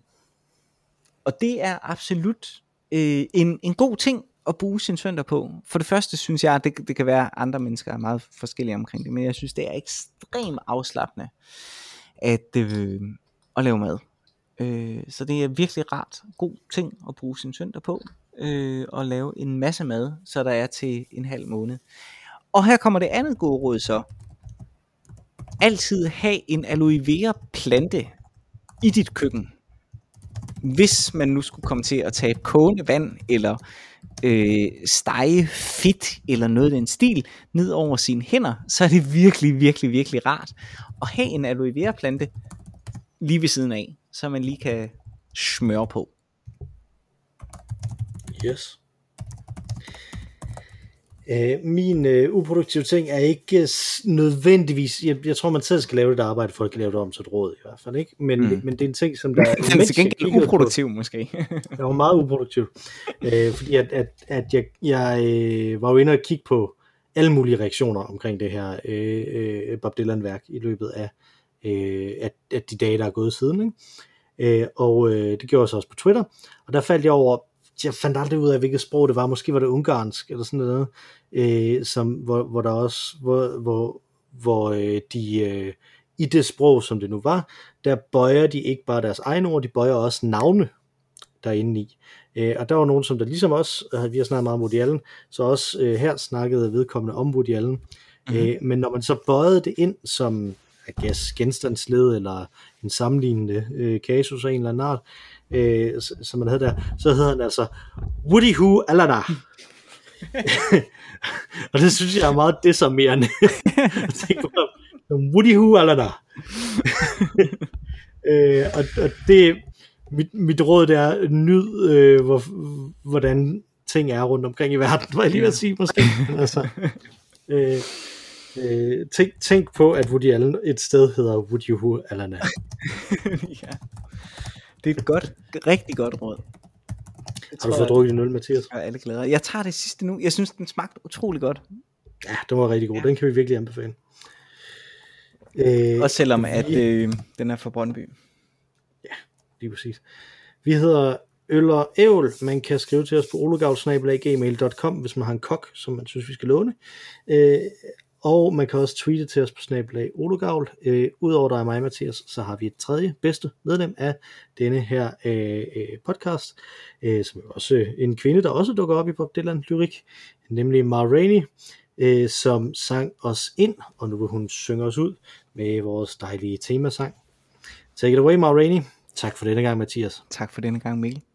og det er absolut øh, en, en god ting at bruge sin søndag på. For det første synes jeg, det, det kan være, at andre mennesker er meget forskellige omkring det, men jeg synes, det er ekstremt afslappende at, øh, at lave mad. Øh, så det er virkelig rart, god ting at bruge sin søndag på, øh, og lave en masse mad, så der er til en halv måned. Og her kommer det andet gode råd så. Altid have en aloe vera plante i dit køkken. Hvis man nu skulle komme til at tage kogende vand, eller øh, stege fedt, eller noget i den stil, ned over sine hænder, så er det virkelig, virkelig, virkelig rart at have en aloe vera plante lige ved siden af, så man lige kan smøre på. Yes. Øh, min øh, uproduktive ting er ikke nødvendigvis, jeg, jeg tror man selv skal lave det arbejde for at lave det om til et råd i hvert fald, ikke? Men, Mm. men det er en ting, som der... [LAUGHS] Den er til gengæld kiggede på- uproduktiv måske. [LAUGHS] Jeg var meget uproduktiv, øh, fordi at, at, at jeg, jeg øh, var jo inde og kigge på alle mulige reaktioner omkring det her øh, øh, Bob Dylan-værk i løbet af, øh, af, af de dage, der er gået siden. Ikke? Øh, og øh, det gjorde jeg så også på Twitter, og der faldt jeg over, jeg fandt aldrig ud af, hvilket sprog det var, måske var det ungarsk eller sådan noget, øh, som, hvor, hvor der også, hvor, hvor, hvor øh, de øh, i det sprog, som det nu var, der bøjer de ikke bare deres egne ord, de bøjer også navne derinde i. Øh, og der var nogen, som der ligesom os, øh, vi har snakket meget om Woody Allen, så også øh, her snakkede vedkommende om Woody Allen. Mhm. Mm-hmm. Øh, men når man så bøjede det ind som, I guess, genstandsled eller en sammenlignende øh, kasus af en eller anden art, øh, som man havde der, så hedder han altså Woody Who Alana. [LAUGHS] og det synes jeg er meget desarmerende. [LAUGHS] at tænke på, Woody Who Alana. [LAUGHS] øh, og, og det, mit, mit råd det er, nyd, øh, hvor, hvordan ting er rundt omkring i verden, var jeg lige ved at sige måske. altså, øh, øh, tænk, tænk på, at Woody Allen et sted hedder Woody Who Alana. ja. Det er et godt, rigtig godt råd. Det Har du fået jeg, drukket din øl, Mathias? gør alle glæder. Jeg tager det sidste nu. Jeg synes, den smagte utrolig godt. Ja, den var rigtig god. Ja. Den kan vi virkelig anbefale. Øh, Også selvom, at vi- øh, den er fra Brøndby. lige præcis. Vi hedder Øl og Ævl. Man kan skrive til os på ologavl.gmail.com, hvis man har en kok, som man synes, vi skal låne. Øh, og man kan også tweete til os på snabelag ologavl. Øh, Udover dig og mig, Mathias, så har vi et tredje bedste medlem af denne her øh, øh podcast, øh, som er også øh, en kvinde, der også dukker op i Bob Dylan lyrik, nemlig Ma Rainey, øh, som sang os ind, og nu vil hun synge os ud med vores dejlige temasang. Take it away, Ma Rainey. Tak for denne gang, Mathias. Tak for denne gang, Mikkel.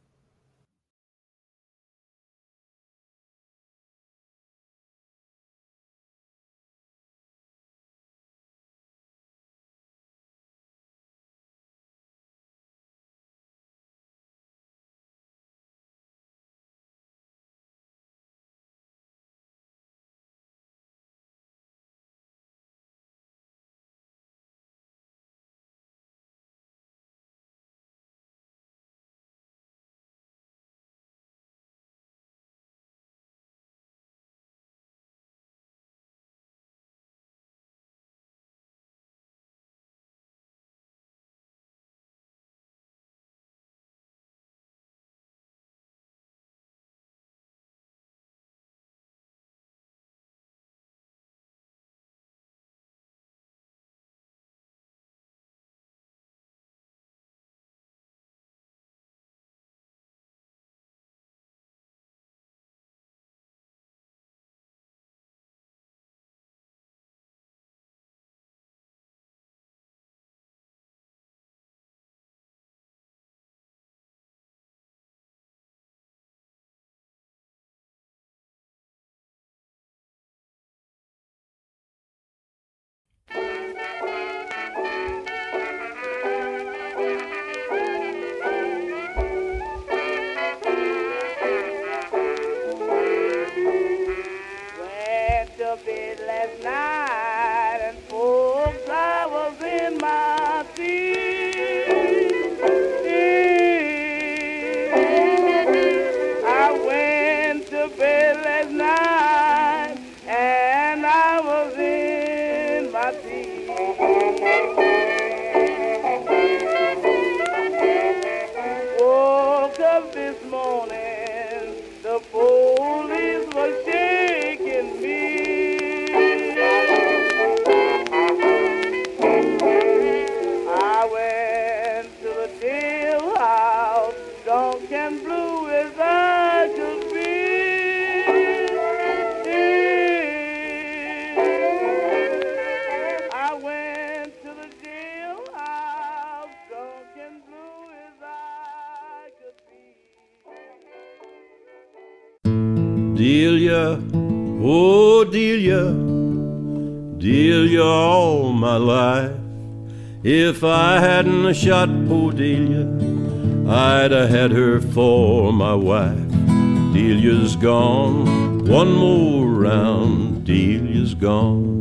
if I hadn't shot Podelia, I'd have had her for my wife. Delia's gone, one more round, Delia's gone.